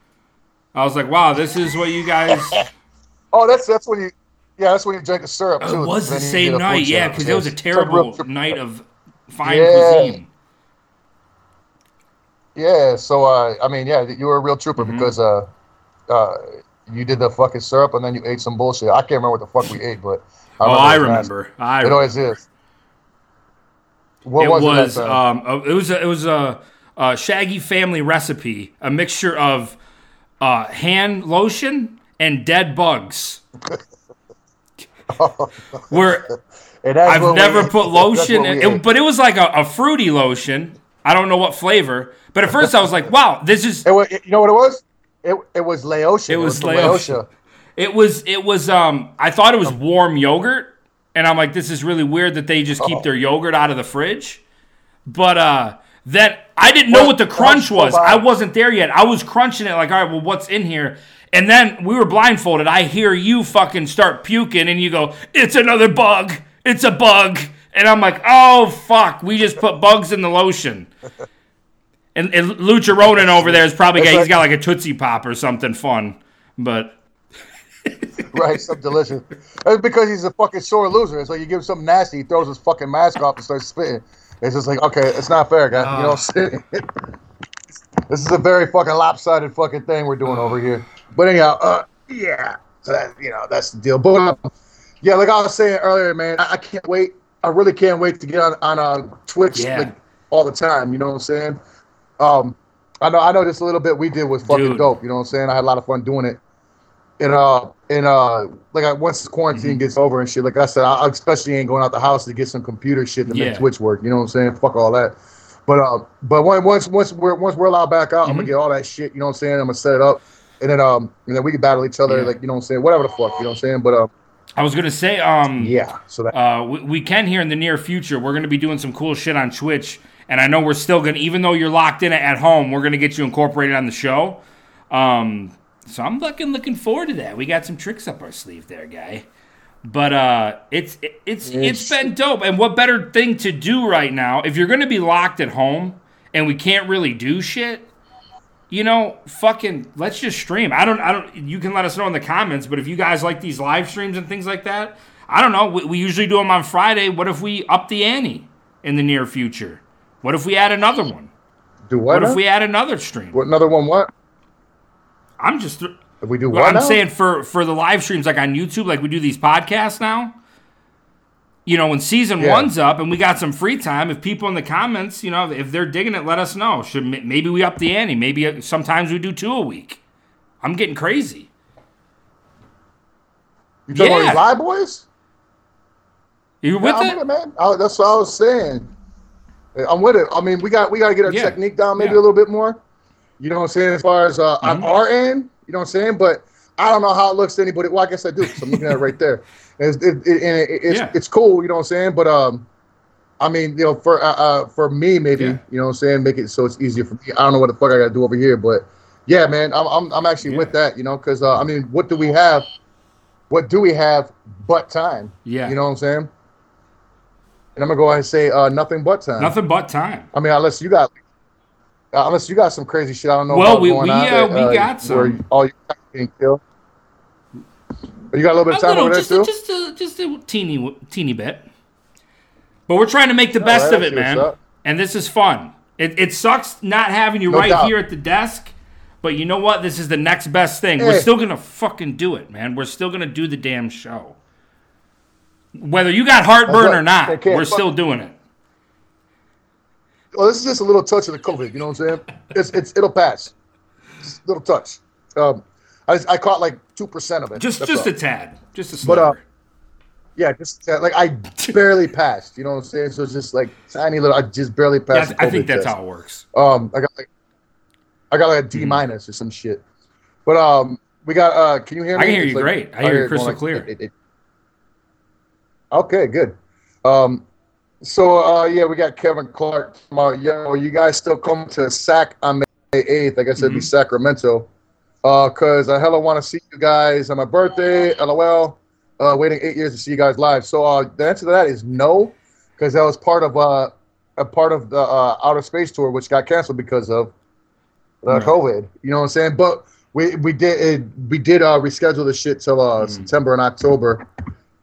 I was like, wow, this is what you guys. Oh, that's that's when you. Yeah, that's when you drink the syrup too. It was the same get a food night, yeah, because it was a like terrible night of fine Yeah. cuisine. Yeah, so uh, I mean, yeah, you were a real trooper Mhm. because uh, uh, you did the fucking syrup and then you ate some bullshit. I can't remember what the fuck we ate, but Oh, I was nasty. remember. I It always is. What it was, was it? um, a- it was a, it was a, a Shaggy family recipe, a mixture of uh, hand lotion and dead bugs. Where I've we never put lotion, in, it, but it was like a, a fruity lotion. I don't know what flavor, but at first I was like, "Wow, this is." It was, you know what it was? It, it was Laotia. It was from Laotia. It was it was um I thought it was warm yogurt and I'm like this is really weird that they just keep Oh. their yogurt out of the fridge. But uh that I didn't know Well, what the crunch was. I wasn't there yet. I was crunching it like all right, well what's in here? And then we were blindfolded. I hear you fucking start puking and you go, "It's another bug. It's a bug." And I'm like, "Oh fuck, we just put bugs in the lotion." And, and Lucha Ronan over there is probably It's got, he's like- got like a Tootsie Pop or something fun. But Right, something delicious. It's because he's a fucking sore loser. It's like you give him something nasty, he throws his fucking mask off and starts spitting. It's just like, okay, it's not fair, guy. You know what I'm ah. saying? this is a very fucking lopsided fucking thing we're doing over here. But anyhow, uh, yeah, so that you know that's the deal. But uh, yeah, like I was saying earlier, man, I, I can't wait. I really can't wait to get on on uh, Twitch Yeah. like all the time. You know what I'm saying? Um, I know I know this a little bit we did was fucking Dude. dope. You know what I'm saying? I had a lot of fun doing it. And uh, and uh, like I, once the quarantine Mm-hmm. gets over and shit, like I said, I, I especially ain't going out the house to get some computer shit to Yeah. make Twitch work. You know what I'm saying? Fuck all that. But uh, but when, once once we're once we're allowed back out, I'm Mm-hmm. gonna get all that shit. You know what I'm saying? I'm gonna set it up, and then um, and then we can battle each other, Yeah. like you know what I'm saying? Whatever the fuck, you know what I'm saying? But uh, I was gonna say, um, yeah. So that uh, we, we can here in the near future. We're gonna be doing some cool shit on Twitch, and I know we're still gonna, even though you're locked in at home, we're gonna get you incorporated on the show. Um, so I'm looking looking forward to that. We got some tricks up our sleeve there, guy. But uh, it's it, it's it's been dope. And what better thing to do right now if you're gonna be locked at home and we can't really do shit? you know, fucking let's just stream. I don't I don't you can let us know in the comments, but if you guys like these live streams and things like that, I don't know. We, we usually do them on Friday. What if we up the ante in the near future? What if we add another one? do what? What if we add another stream? What, another one? What? I'm just If we do well, what? I'm now? saying for for the live streams like on YouTube, like we do these podcasts now. You know, when season Yeah. one's up and we got some free time, if people in the comments, you know, if they're digging it, let us know. Should maybe we up the ante? Maybe uh, sometimes we do two a week. I'm getting crazy. you talking yeah. about these live boys? You with Yeah, I'm it? with it, man. I, that's what I was saying. I'm with it. I mean, we got we got to get our Yeah. technique down maybe Yeah. a little bit more. You know what I'm saying? As far as uh, on Mhm. our end, you know what I'm saying? But I don't know how it looks to anybody. Well, I guess I do. So I'm looking at it right there. And It's, it, it, and it, it's Yeah. it's cool. You know what I'm saying? But um, I mean, you know, for uh, uh for me maybe, Yeah. you know what I'm saying, make it so it's easier for me. I don't know what the fuck I got to do over here, but Yeah, man, I'm I'm, I'm actually Yeah. with that, you know, because uh, I mean, what do we have? What do we have but time? Yeah. you know what I'm saying. And I'm gonna go ahead and say uh, nothing but time. Nothing but time. I mean, unless you got, uh, unless you got some crazy shit. I don't know. Well, we- going we, on uh, we got where some. all you getting killed. You got a little bit of time over there just, too. just a just a teeny teeny bit. But we're trying to make the All best right, of it, man. And this is fun. It, it sucks not having you No right doubt. here at the desk. But you know what? This is the next best thing. We're still gonna fucking do it, man. We're still gonna do the damn show. Whether you got heartburn right. or not, we're still doing it. Well, this is just a little touch of the COVID. You know what I'm saying? It's it's it'll pass. Just a little touch. Um, I I caught like two percent of it. Just That's just all. a tad. Just a But, uh, yeah, just like I barely passed. You know what I'm saying? So it's just like tiny little. I just barely passed. th- I think that's test. how it works. Um, I got like, I got like a D Mm-hmm. minus or some shit. But um, we got. Uh, can you hear me? I can hear It's you like- great. I hear you it crystal clear. it- it- okay, good. Um, so uh, yeah, we got Kevin Clark. Uh, yo, you guys still come to SAC on May eighth? I guess it'd be Mhm. Sacramento. Uh, cause I hella want to see you guys on my birthday. LOL. Uh, waiting eight years to see you guys live. So uh, the answer to that is no, because that was part of uh, a part of the uh, outer space tour, which got canceled because of uh, Right. COVID. You know what I'm saying? But we we did it, we did uh, reschedule the shit till uh, Mhm. September and October,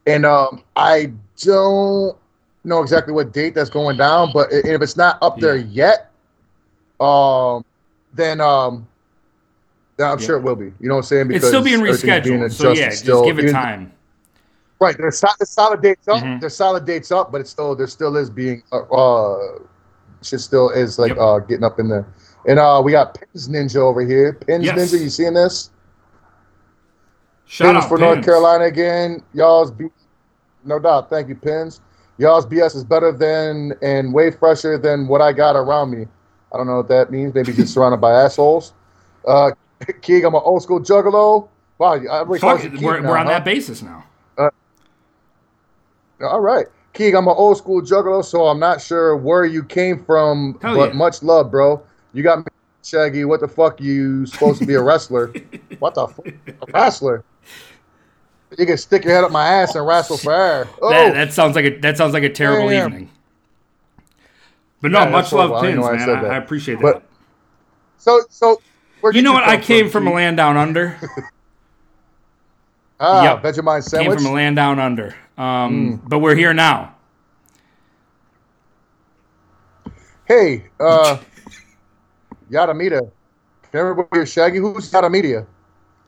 and um, I don't know exactly what date that's going down. But if it's not up there yet, um, then um. Then I'm Yeah. sure it will be. You know what I'm saying? It's still being everything's being rescheduled. So yeah, just still. give it Even- time. Right, there's, so- there's solid dates up. Mhm. There's solid dates up, but it's still there still is being uh, uh shit still is like Yep. uh getting up in there. And uh we got Pins Ninja over here. Pins Yes. Ninja, you seeing this? Shout Pins out for North Carolina again. Y'all's B- no doubt. Thank you, Pins. Y'all's BS is better than and way fresher than what I got around me. I don't know what that means. Maybe just surrounded by assholes. Uh, Keeg, I'm an old school juggalo. Wow, I really Fuck it, we're, now, we're on huh? that basis now. All right. Keeg, I'm an old school juggalo, so I'm not sure where you came from, Hell but yeah. much love, bro. You got me, Shaggy. What the fuck? You supposed to be a wrestler? what the fuck? A wrestler? You can stick your head up my ass and wrestle for air. Oh, That, that sounds like a that sounds like a terrible evening. But no, Yeah, much love. I pins, I man. I. I appreciate that. But- so so. you know what? I came from a land down under. Ah, Yep. Vegemite came sandwich. from a land down under. Um, Mm. But we're here now. hey, uh, everybody hear Shaggy? Who's Yadamita?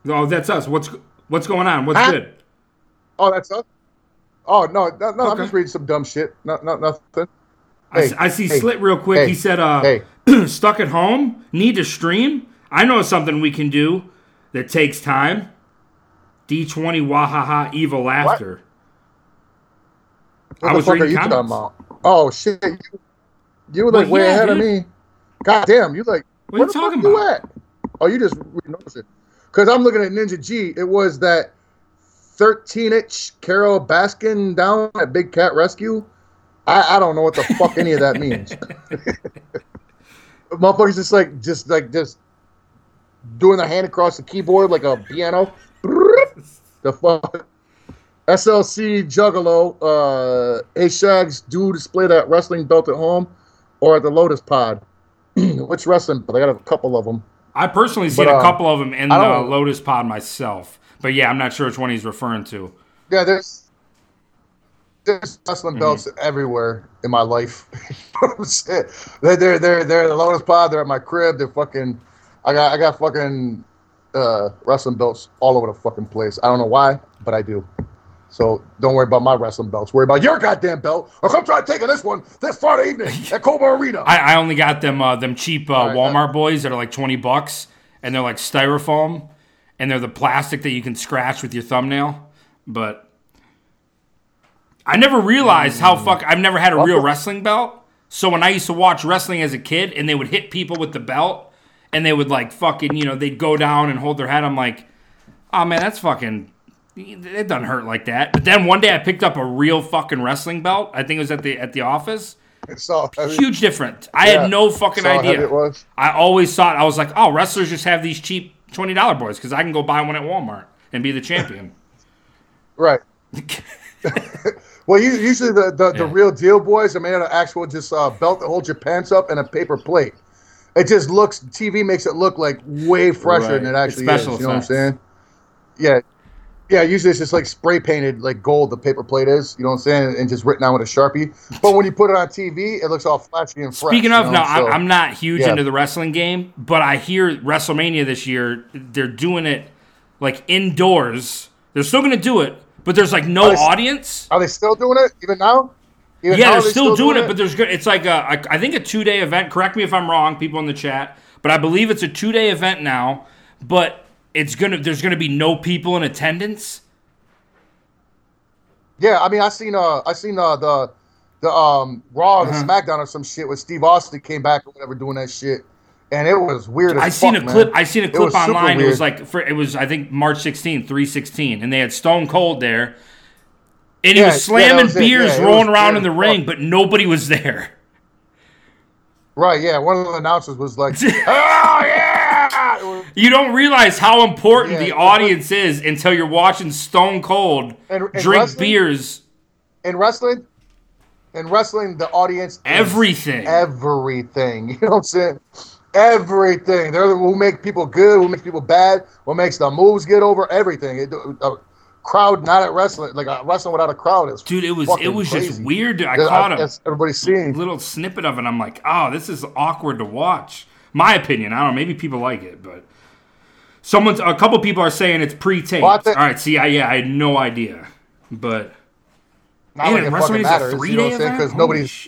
Oh, that's us. What's what's going on? What's Huh? good? Oh, that's us. Oh no, no, no I'm just reading some dumb shit. No, no, nothing. I, Hey, s- I see hey, Slit real quick. hey, he said, uh, stuck at home, need to stream. I know something we can do that takes time. D20 Wahaha Evil Laughter. What I the was fuck are reading you talking comments. about? Oh shit! You, you were Well, like way yeah, ahead of me. God damn! You like What are you the fuck talking you about? at? Oh, you just noticed it because I'm looking at Ninja G. It was that 13 inch Carole Baskin down at Big Cat Rescue. I, I don't know what the fuck any of that means. Motherfuckers just like just like just doing the hand across the keyboard like a piano. The fuck. SLC Juggalo, uh, Shags, do display that wrestling belt at home or at the Lotus Pod. Which wrestling? But I got a couple of them. I personally seen But, a um, couple of them in the Lotus Pod myself. But yeah, I'm not sure which one he's referring to. Yeah, there's there's Mm-hmm. wrestling belts everywhere in my life. They're they're they're they're the Lotus Pod. They're at my crib. They're fucking. I got I got fucking uh, wrestling belts all over the fucking place. I don't know why, but I do. So don't worry about my wrestling belts. Worry about your goddamn belt, or come try taking this one this Friday evening at Cobo Arena. I, I only got them uh, them cheap uh, right, Walmart boys that are like 20 bucks, and they're like styrofoam, and they're the plastic that you can scratch with your thumbnail. But I never realized how fuck. I've never had a real wrestling belt. So when I used to watch wrestling as a kid, and they would hit people with the belt, and they would like fucking, you know, they'd go down and hold their head. I'm like, oh man, that's fucking. It doesn't hurt like that. But then one day I picked up a real fucking wrestling belt. I think it was at the at the office, It's I mean, Huge difference. I yeah. had no fucking heavy idea. It was. I always thought I was like, oh, wrestlers just have these cheap twenty dollar boys because I can go buy one at Walmart and be the champion. Right. Well, usually the, the, the real deal boys are made out of actual just uh, belt that holds your pants up and a paper plate. It just looks TV makes it look like way fresher than it actually is. You know what I'm saying? Yeah. Yeah, usually it's just like spray painted like gold the paper plate is, you know what I'm saying, and just written out with a sharpie. But when you put it on TV, it looks all flashy and fresh. Speaking you of, know, no, so- I'm, I'm not huge yeah. into the wrestling game, but I hear WrestleMania this year they're doing it like indoors. They're still going to do it, but there's like no Are they- audience. Are they still doing it even now? Even Yeah, now, they're they still, doing it, but there's good. It's like a, I think a two day event. Correct me if I'm wrong, people in the chat, but I believe it's a two day event now. But it's gonna, there's gonna be no people in attendance. Yeah, I mean, I seen uh, I seen uh, the the um Raw, the Uh-huh. SmackDown, or some shit with Steve Austin came back or whatever doing that shit, and it was weird. As I seen fuck, a man. clip. I seen a clip super online. It was like for it was I think March 16, 316, and they had Stone Cold there, and he Yeah, was slamming that was beers, Yeah, rolling around in the as ring, but nobody was there. right. Yeah, one of the announcers was like, "Oh yeah!" Was- You don't realize how important Yeah, the audience is until you're watching Stone Cold And- and drink wrestling? beers. In wrestling, in wrestling, the audience Everything. everything. You know what I'm saying? Everything. They're the- who make people good, who makes people bad, what makes the moves get over. Everything. It, a crowd not at wrestling, like a wrestling without a crowd is Dude, it was it was just weird. I caught I- a that's everybody's seeing. A little snippet of it. I'm like, oh, this is awkward to watch. My opinion. I don't know. Maybe people like it, but someone's a couple people are saying it's pre-taped. Well, think- All right, see, I, yeah, I had no idea, but Not man, like it fucking matters. You know what I'm saying? Because nobody's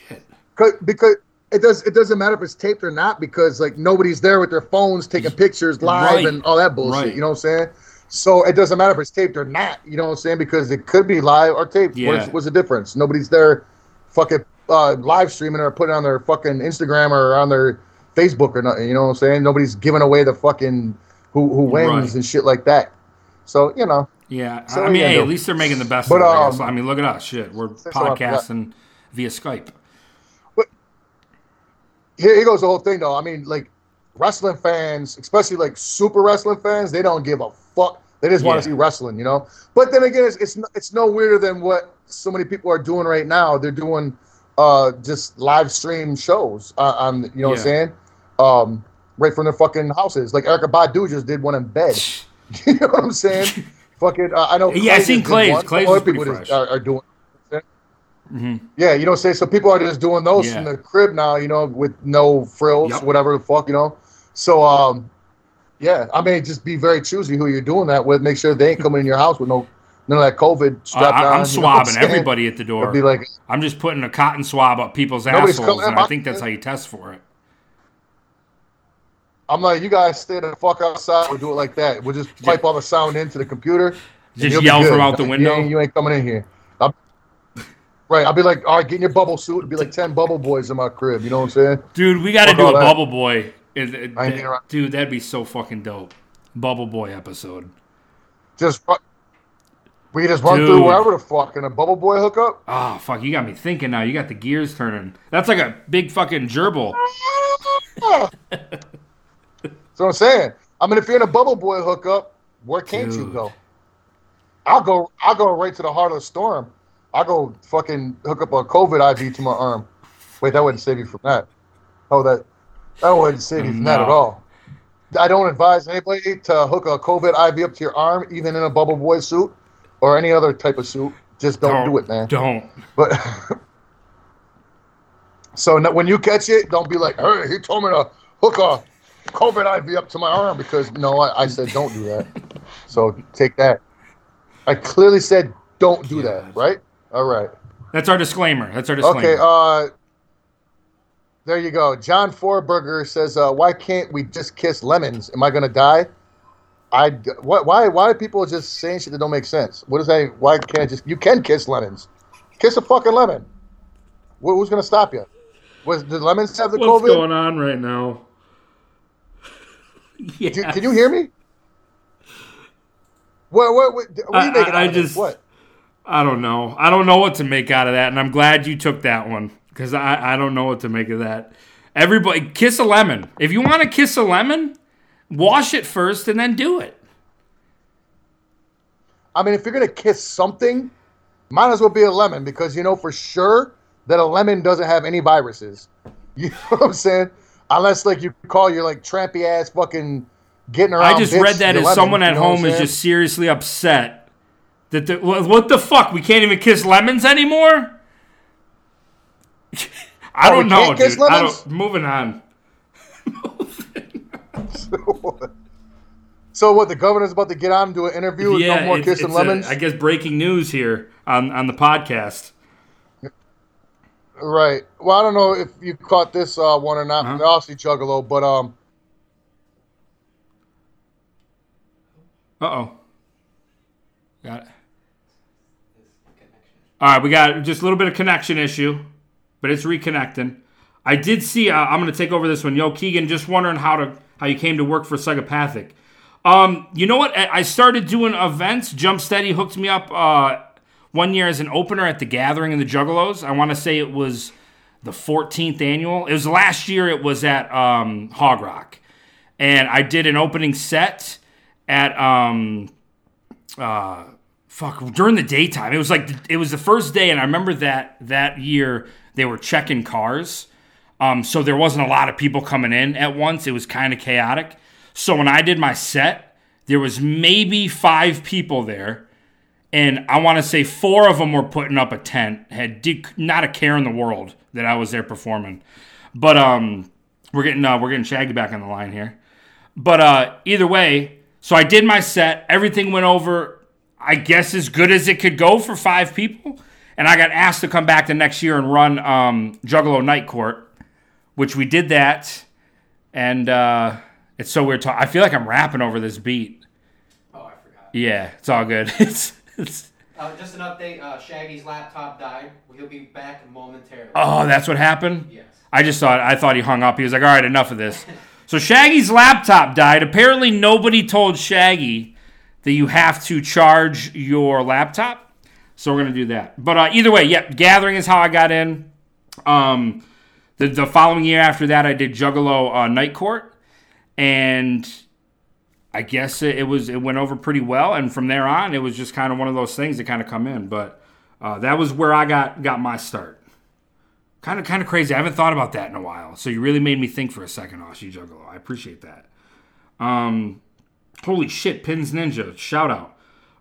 because it does it doesn't matter if it's taped or not because like nobody's there with their phones taking pictures live Right. and all that bullshit. Right. You know what I'm saying? So it doesn't matter if it's taped or not. You know what I'm saying? Because it could be live or taped. Yeah. What's, what's the difference? Nobody's there, fucking uh, live streaming or putting it on their fucking Instagram or on their Facebook or nothing. You know what I'm saying? Nobody's giving away the fucking who who wins Right. and shit like that. So you know. Yeah, So, I mean, yeah, hey, at least they're making the best But, of it. I, um, mean, look at us. Shit, we're so podcasting via Skype. here, here goes the whole thing though. I mean, like wrestling fans, especially like super wrestling fans, they don't give a fuck. They just want Yeah. to see wrestling, you know. But then again, it's it's, no- it's no weirder than what so many people are doing right now. They're doing uh just live stream shows uh, on, you know what I'm saying? Um, right from their fucking houses. Like Erykah Badu just did one in bed. you know what I'm saying? fucking, uh, I know. Yeah, I Clay seen Clay's. Clay's Other people fresh. just are, are doing. Mhm. Yeah, you know, say so people are just doing those Yeah. from the crib now, you know, with no frills, Yep. whatever the fuck, you know. So, um, yeah, I mean, just be very choosy who you're doing that with. Make sure they ain't coming in your house with no none of that COVID strapped on. You know I'm what swabbing saying? everybody at the door. It'd be like, I'm just putting a cotton swab up people's assholes, and I think that's how you test for it. I'm like, you guys stay the fuck outside. We'll do it like that. We'll just pipe all the sound into the computer. Just yell from out the You window? ain't- You ain't coming in here. I'm- right. I'll be like, all right, get in your bubble suit. It'd be like 10 bubble boys in my crib. You know what I'm saying? Dude, we got to do a that. Bubble Boy. Is- I ain't that- being around. dude, that'd be so fucking dope. Bubble Boy episode. Just we just run Dude. through wherever the fuck and a bubble boy hookup. Oh fuck, you got me thinking now. You got the gears turning. That's like a big fucking gerbil. That's what I'm saying. I mean, if you're in a bubble boy hookup, where can't you go? I'll go. I'll go right to the heart of the storm. I'll go fucking hook up a COVID IV to my arm. Wait, that wouldn't save you from that. Oh, that that wouldn't save you from that at all. I don't advise anybody to hook a COVID IV up to your arm, even in a bubble boy suit or any other type of suit. Just don't, do it, man. Don't. But so no, when you catch it, don't be like, "Hey, he told me to hook a COVID IV up to my arm," because no, I, I said don't do that. So take that. I clearly said don't do that. Right? All right. That's our disclaimer. That's our disclaimer. Okay. Uh, there you go. John Forberger says, uh, "Why can't we just kiss lemons? Am I gonna die?" I what? Why? Why are people just saying shit that don't make sense? What is that? Why can't I just? You can kiss lemons. Kiss a fucking lemon. Who- Who's gonna stop you? Was did lemons have the What's COVID? What's going on right now? Yeah. Do- can you hear me? What? What? What, what are you I- making I- I this? What? I don't know. I don't know what to make out of that, and I'm glad you took that one because I, I don't know what to make of that. Everybody, kiss a lemon. If you want to kiss a lemon, wash it first and then do it. I mean, if you're gonna kiss something, might as well be a lemon because you know for sure that a lemon doesn't have any viruses. You know what I'm saying? Unless like you call your like trampy ass fucking getting around. I just bitch read that as someone you at know home is just seriously upset that the, what what the fuck we can't even kiss lemons anymore. I Oh, don't we know, dude. I don't, moving on. So what? The governor's about to get on and do an interview with no more it's- kissing it's lemons. I guess breaking news here on on the podcast. Right. Well, I don't know if you caught this uh, one or not. Uh-huh. Obviously, Juggalo, but um, Uh oh. Got it. All right, we got just a little bit of connection issue, but it's reconnecting. I did see. Uh, I'm going to take over this one. Yo, Kegan, just wondering how to how you came to work for Psychopathic. Um, you know what? I I started doing events. Jump Steady hooked me up uh, one year as an opener at the Gathering in the Juggalos. I want to say it was the 14th annual. It was last year. It was at um, Hog Rock, and I did an opening set at um, uh, fuck during the daytime. It was like it was the first day, and I remember that that year they were checking cars, um, so there wasn't a lot of people coming in at once. It was kind of chaotic. So when I did my set, there was maybe five people there, and I want to say four of them were putting up a tent. Had not a care in the world that I was there performing, but um, we're getting uh, we're getting Shaggy back on the line here. But uh, either way, so I did my set. Everything went over, I guess, as good as it could go for five people. And I got asked to come back the next year and run um, Juggalo Night Court, which we did that. And uh, it's so weird. Talk- I feel like I'm rapping over this beat. Oh, I forgot. Yeah, it's all good. it's Uh, just an update. Uh, Shaggy's laptop died. He'll be back momentarily. oh, that's what happened. Yes. I just thought I thought he hung up. He was like, "All right, enough of this." So Shaggy's laptop died. Apparently, nobody told Shaggy that you have to charge your laptop. So we're gonna do that. But uh, either way, yep. Gathering is how I got in. Um, the the following year after that, I did Juggalo uh, Night Court, and I guess it, it was it went over pretty well. And from there on, it was just kind of one of those things that kind of come in. But uh, that was where I got got my start. Kind of, kind of crazy. I haven't thought about that in a while. So you really made me think for a second, Aussie Juggalo. I appreciate that. Um, holy shit, Pins Ninja, shout out.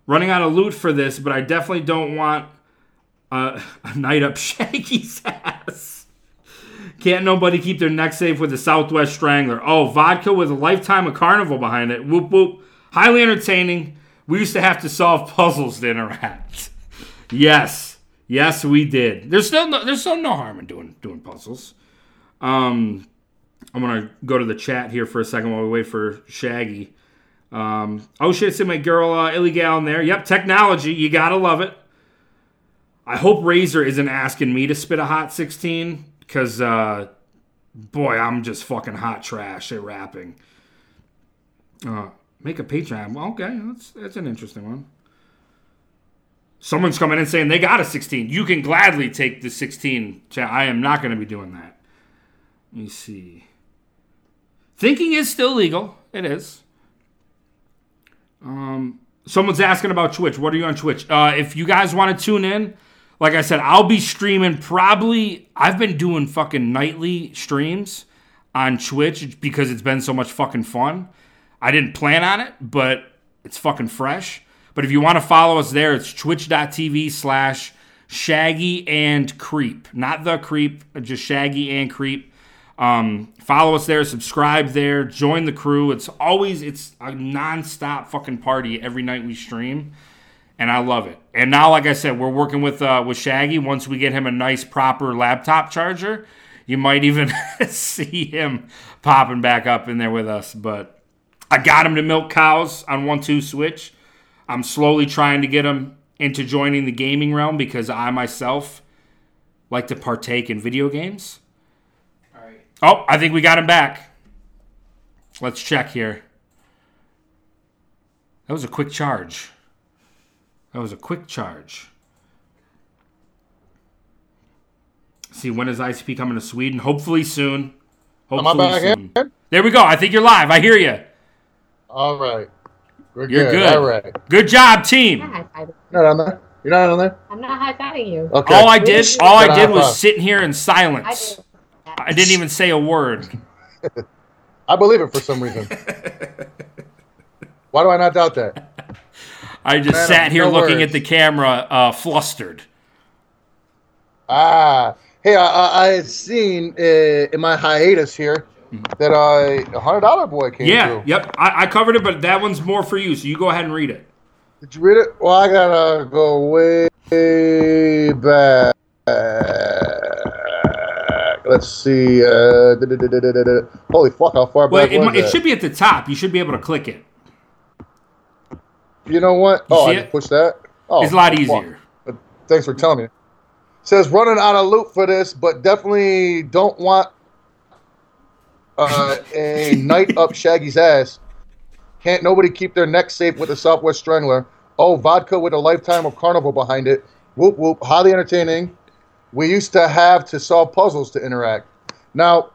Running out of loot for this, but I definitely don't want a night up Shaggy's ass. Can't nobody keep their neck safe with a Southwest Strangler. Oh, vodka with a lifetime of carnival behind it. Whoop whoop. Highly entertaining. We used to have to solve puzzles to interact. yes. Yes, we did. There's still no, there's still no harm in doing doing puzzles. Um, I'm gonna go to the chat here for a second while we wait for Shaggy. Um, oh shit, see my girl uh, illegal in there. Yep, technology, you gotta love it. I hope Razor isn't asking me to spit a hot 16 because, uh, boy, I'm just fucking hot trash at rapping. Uh, make a Patreon. Well, okay, that's that's an interesting one. Someone's coming in saying they got a 16. You can gladly take the 16. I am not going to be doing that. Let me see. Thinking is still legal. It is. Um, someone's asking about Twitch. What are you on Twitch? Uh, if you guys want to tune in, like I said, I'll be streaming probably. I've been doing fucking nightly streams on Twitch because it's been so much fucking fun. I didn't plan on it, but it's fucking fresh. But if you want to follow us there, it's twitch.tv slash shaggy and creep. Not the creep, just shaggy and creep. Um, follow us there, subscribe there, join the crew. It's always it's a nonstop fucking party every night we stream, and I love it. And now, like I said, we're working with uh, with Shaggy. Once we get him a nice proper laptop charger, you might even see him popping back up in there with us. But I got him to milk cows on 1-2-Switch. I'm slowly trying to get him into joining the gaming realm because I myself like to partake in video games. All right. Oh, I think we got him back. Let's check here. That was a quick charge. That was a quick charge. See when is ICP coming to Sweden? Hopefully soon. Am I Hopefully back soon. in? There we go. I think you're live. I hear you. All right. We're You're good. All right. Good job, team. not not on there? You're not on there? I'm not high-fiving you. Okay. All I did, all I did was five. sit here in I silence. did. I didn't even say a word. I believe it for some reason. Why do I not doubt that? I just Man, sat here no looking words. at the camera, uh, flustered. Ah, hey, I, I, I had seen uh, in my hiatus here that uh, a hundred dollar boy came Yeah, through. yep. I, I covered it, but that one's more for you. So you go ahead and read it. Did you read it? Well, I gotta go way back. Let's see. Uh. Holy fuck! How far Well, back it, was it that? should be at the top. You should be able to click it. You know what? Oh, I can push that. Oh, It's a lot easier. But thanks for telling me. Says running out of loot for this, but definitely don't want uh, a night up Shaggy's ass. Can't nobody keep their neck safe with a Southwest Strangler. Oh, vodka with a lifetime of carnival behind it. Whoop whoop, highly entertaining. We used to have to solve puzzles to interact. Now,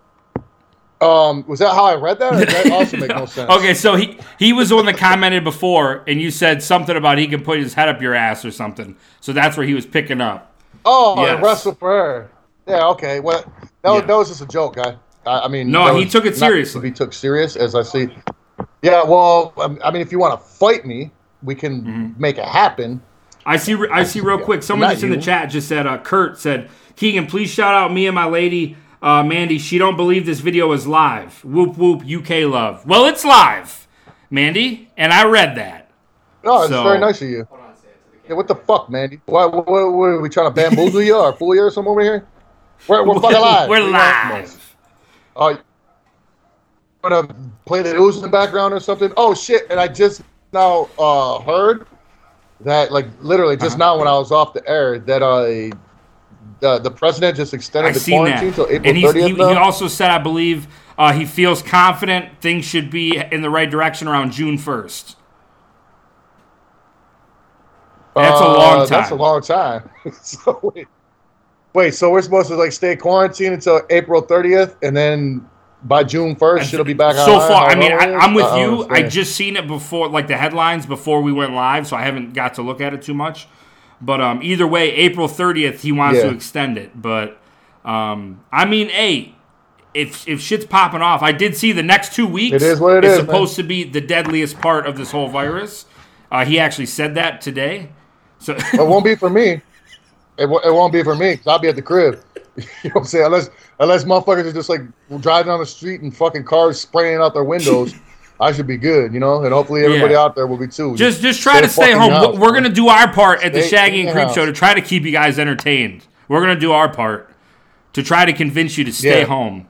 um, was that how I read that? Or that also make no sense? Okay, so he he was the one that commented before, and you said something about he can put his head up your ass or something. So that's where he was picking up. Oh, Yes. for her. Yeah, okay. Well, that, was, Yeah. that was just a joke, guy. I, I mean, No, he took it seriously. Be took serious, as I see. Yeah, well, um, I mean, if you want to fight me, we can Mm-hmm. make it happen. I see. I see. Real quick, someone Not just in the chat just said. Uh, Kurt said, "Kegan, please shout out me and my lady, uh, Mandy. She don't believe this video is live. Whoop whoop, UK love. Well, it's live, Mandy, and I read that. Oh, it's So- very nice of you. Hold on, say it to the Yeah, what the fuck, Mandy? Why, what, what, what, are we trying to bamboozle you or fool you or something over here? We're, we're fucking live. We're What do you want from us? live. Oh, you want to play the news in the background or something? Oh shit! And I just now uh, heard that, like, literally just Uh-huh. now when I was off the air, that uh, the the president just extended I the quarantine till April And he's, he, thirtieth. he also said, I believe, uh, he feels confident things should be in the right direction around June first. That's a long time. Uh, That's a long time. so wait, wait, so we're supposed to like stay quarantined until April thirtieth, and then by June first, it'll be back. So far, I mean, I, I'm with I you. I just seen it before, like the headlines before we went live, so I haven't got to look at it too much. But um, either way, April 30th, he wants to extend it. But um, I mean, hey, if if shit's popping off, I did see the next two weeks. It is what it is is, supposed to be the deadliest part of this whole virus. Uh, he actually said that today. So It won't be for me. It, wo- it won't be for me I'll be at the crib. you know what I'm saying? Unless unless motherfuckers are just like driving down the street and fucking cars spraying out their windows, I should be good, you know. And hopefully everybody Yeah. out there will be too. just just try to stay home. house, We're man. gonna do our part at the Shaggy and Creep Show to try to keep you guys entertained. We're gonna do our part to try to convince you to stay Yeah. home.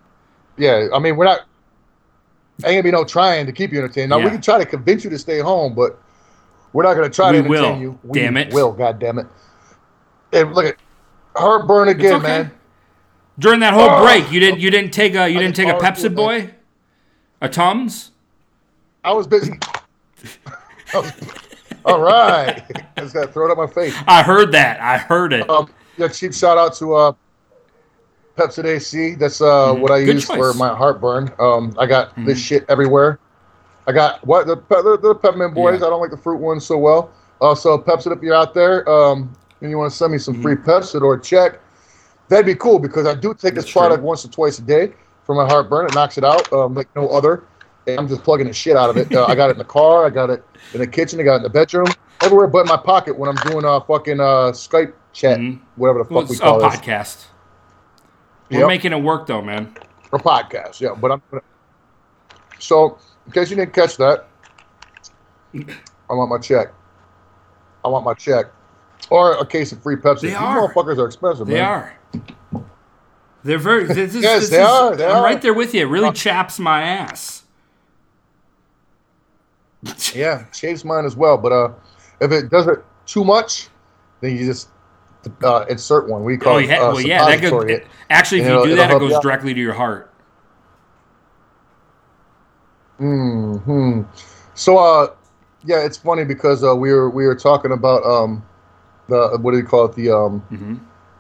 Yeah, I mean we're not. Ain't gonna be no trying to keep you entertained. Now Yeah. we can try to convince you to stay home, but we're not gonna try We to will, you. We damn it. Will God damn it! And look at her burn again, okay. man. During that whole Oh. break, you didn't you didn't take a you didn't take a Pepcid boy, a Tums. I was busy. All right, I just gotta throw it up my face. I heard that. I heard it. Um, yeah, cheap shout out to uh, Pepcid AC. That's uh, what I Mm-hmm. Good use choice. for my heartburn. Um, I got this Mhm. shit everywhere. I got what the the, the peppermint boys. Yeah. I don't like the fruit ones so well. Uh, so Pepcid, if you're out there, um, and you want to send me some Mm-hmm. free Pepsid or a check, that'd be cool because I do take this That's product true. once or twice a day for my heartburn. It knocks it out um, like no other. I'm just plugging the shit out of it. Uh, I got it in the car. I got it in the kitchen. I got it in the bedroom. Everywhere but in my pocket when I'm doing a fucking uh, Skype chat, Mhm. whatever the fuck Well, we call this. podcast. We're Yep. making it work though, man. A podcast. Yeah, but I'm gonna. So, in case you didn't catch that, I want my check. I want my check, or a case of free Pepcid. They These are. motherfuckers are expensive. They man. are. They're very. This is, Yes, this they is- are, they I'm are. right there with you. It really Uh, chaps my ass. Yeah, chase mine as well. But uh, if it does it too much, then you just uh, insert one. We call Oh it yeah, uh, well yeah. That goes. it- actually, if you do that, it goes directly to your heart. Hmm. So, uh, yeah, it's funny because uh, we were we were talking about um, the what do you call it the um, hmm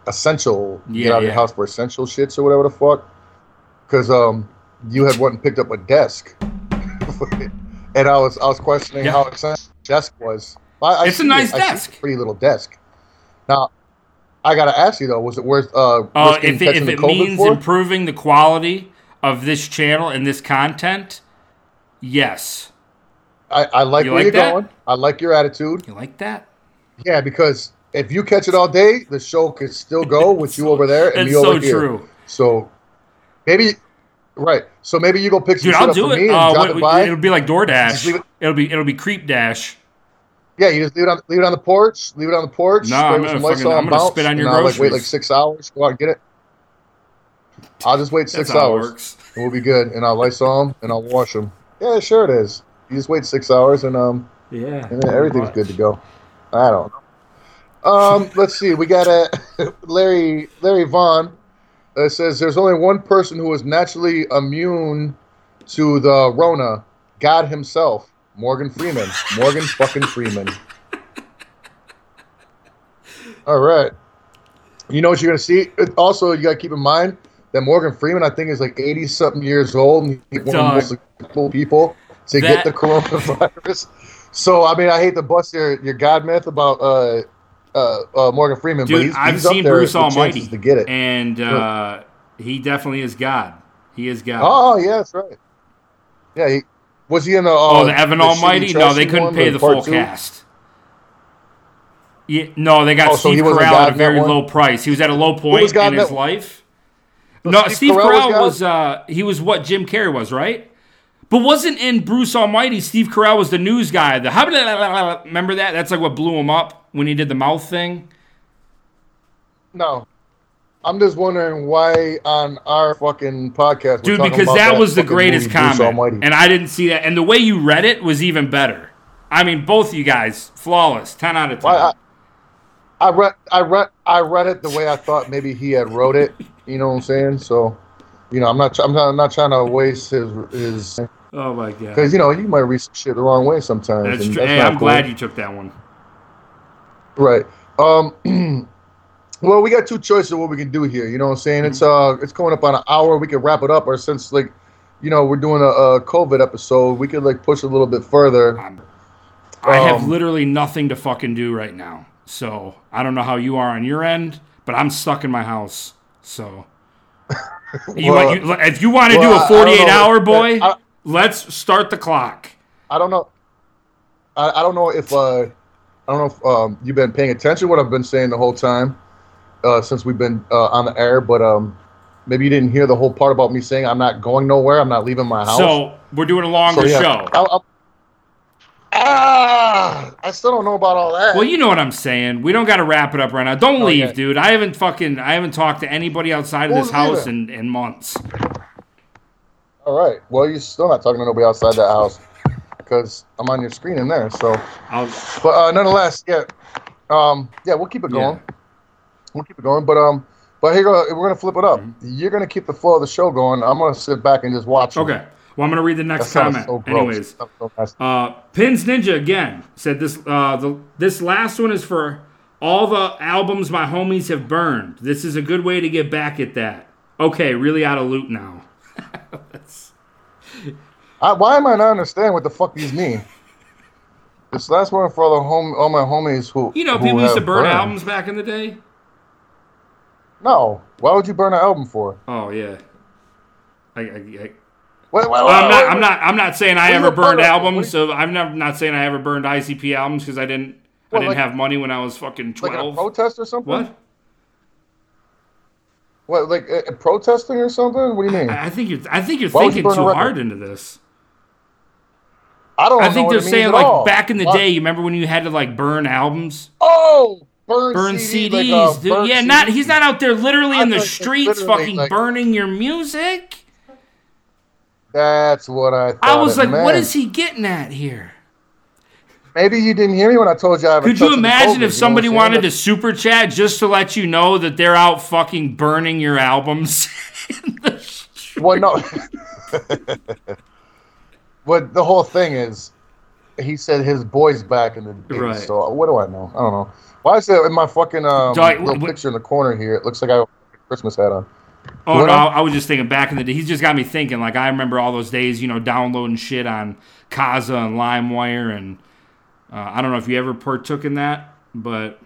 essential. Yeah, get out of yeah. your house for essential shits or whatever the fuck. Because um, you had went and picked up a desk, and I was I was questioning Yeah. how essential the desk was. I, I It's a nice it. Desk. pretty little desk. Now, I gotta ask you though, was it worth uh, Uh, if it, if it means for? improving the quality of this channel and this content, yes. I, I like You where like you're that? going. I like your attitude. You like that? Yeah, because if you catch it all day, the show could still go with you over there and me over so here. true. So maybe, right? So maybe you go pick some Dude, shit I'll up do for me it. and Uh, drop what- it by. it'll be like DoorDash. it- It'll be it'll be Creep Dash. Yeah, you just leave it on leave it on the porch. Leave it on the porch. No, spray I'm gonna fucking- I'm and gonna bounce, spit on your and I'll, like wait like six hours. Go out and get it. I'll just wait That's six how it hours works. and we'll be good. And I'll Lysol them and I'll wash them. Yeah, sure it is. You just wait six hours and um Yeah. and then everything's good to go. I don't know. Um, let's see. We got a Larry Larry Vaughn uh, says there's only one person who is naturally immune to the Rona, God himself, Morgan Freeman. Morgan fucking Freeman. All right. You know what you're gonna see. It- Also, you gotta keep in mind that Morgan Freeman, I think, is like 80 something years old, and he's one of the most people to That- get the coronavirus. So, I mean, I hate to bust your your God myth about uh, uh, uh, Morgan Freeman, but he's, I've he's seen Bruce Almighty to get it. and uh, he definitely is God. He is God. Oh, yeah, that's right. Yeah, he, was he in the? Uh, Oh, the Evan shitty, Almighty? No, they couldn't pay the full two? cast. Yeah, no, they got Oh, Steve wasn't Carell at a very low price. He was at a low point in his life. So no, Steve Steve, Carell was was uh, he was what Jim Carrey was, right? But wasn't in Bruce Almighty. Steve Carell was the news guy. The remember that? That's like what blew him up when he did the mouth thing. No. I'm just wondering why on our fucking podcast, we're Dude, because about that was the greatest movie, comment, and I didn't see that. And the way you read it was even better. I mean, both of you guys, flawless, ten out of ten. Well, I, I read, I read, I read it the way I thought maybe he had wrote it. You know what I'm saying? So, you know, I'm not, I'm not, I'm not trying to waste his, his, oh my god, because you know you might read some shit the wrong way sometimes. that's true. Hey, I'm cool. glad you took that one. Right. Um. well, we got two choices of what we can do here. You know what I'm saying? It's uh, it's coming up on an hour. We could wrap it up, or since like, you know, we're doing a, a COVID episode, we could like push a little bit further. I have Um, literally nothing to fucking do right now, so I don't know how you are on your end, but I'm stuck in my house. So, you, Well- you, if you want to well, I- I do a 48 know, hour boy, I- let's start the clock. I don't know. I, I don't know if uh, I don't know if um, you've been paying attention to what I've been saying the whole time uh, since we've been uh, on the air, but um, maybe you didn't hear the whole part about me saying I'm not going nowhere. I'm not leaving my house. So we're doing a longer So, yeah. show. I'll- I'll- ah, I still don't know about all that. Well, you know what I'm saying. We don't got to wrap it up right now. Don't leave, Okay. dude. I haven't fucking I haven't talked to anybody outside of Who's this house in, in months. all right. Well, you're still not talking to nobody outside that house because I'm on your screen in there. So, I'll, but uh, nonetheless, yeah, um, yeah, we'll keep it going. Yeah. We'll keep it going. But um, but here go. We're gonna flip it up. Mm-hmm. You're gonna keep the flow of the show going. I'm gonna sit back and just watch. it. Well, I'm gonna read the next comment. so. Anyways, That sounds so nasty. uh, Pins Ninja again said this. Uh, the this last one is for all the albums my homies have burned. This is a good way to get back at that. Okay, really out of loot now. I, why am I not understanding what the fuck these mean? This last one for all the home, all my homies who you know, who people used to burn burned. albums back in the day. No, why would you burn an album for? Oh yeah. I, I, I, Well, I'm not. I'm not. I'm not saying I ever burned albums. So I'm never not saying I ever burned ICP albums because I didn't. I didn't like- have money when I was fucking Like twelve. protest or something? what? What, like uh, protesting or something? What do you mean? I I think you're. I think you're Why would you thinking too hard into this. I don't. I think they're saying like all. back in the What? day. You remember when you had to like burn albums, Oh, burn, burn CD, CDs, like, uh, dude. burn Yeah, not. He's not out there literally I in the streets, fucking like- burning your music. That's what I. Thought I was like, what meant. is he getting at here? Maybe you didn't hear me when I told you. I Could you imagine COVID, if you know somebody what I'm saying? wanted to super chat just to let you know that they're out fucking burning your albums? in the street? Well, no. what the whole thing is, he said his boys back in the day. Right. So what do I know? I don't know. Why is it in my fucking um, I- little picture in the corner here? It looks like I have a Christmas hat on. Oh What no, up? I was just thinking back in the day. He's just got me thinking. Like I remember all those days, you know, downloading shit on Kazaa and LimeWire, and uh, I don't know if you ever partook in that, but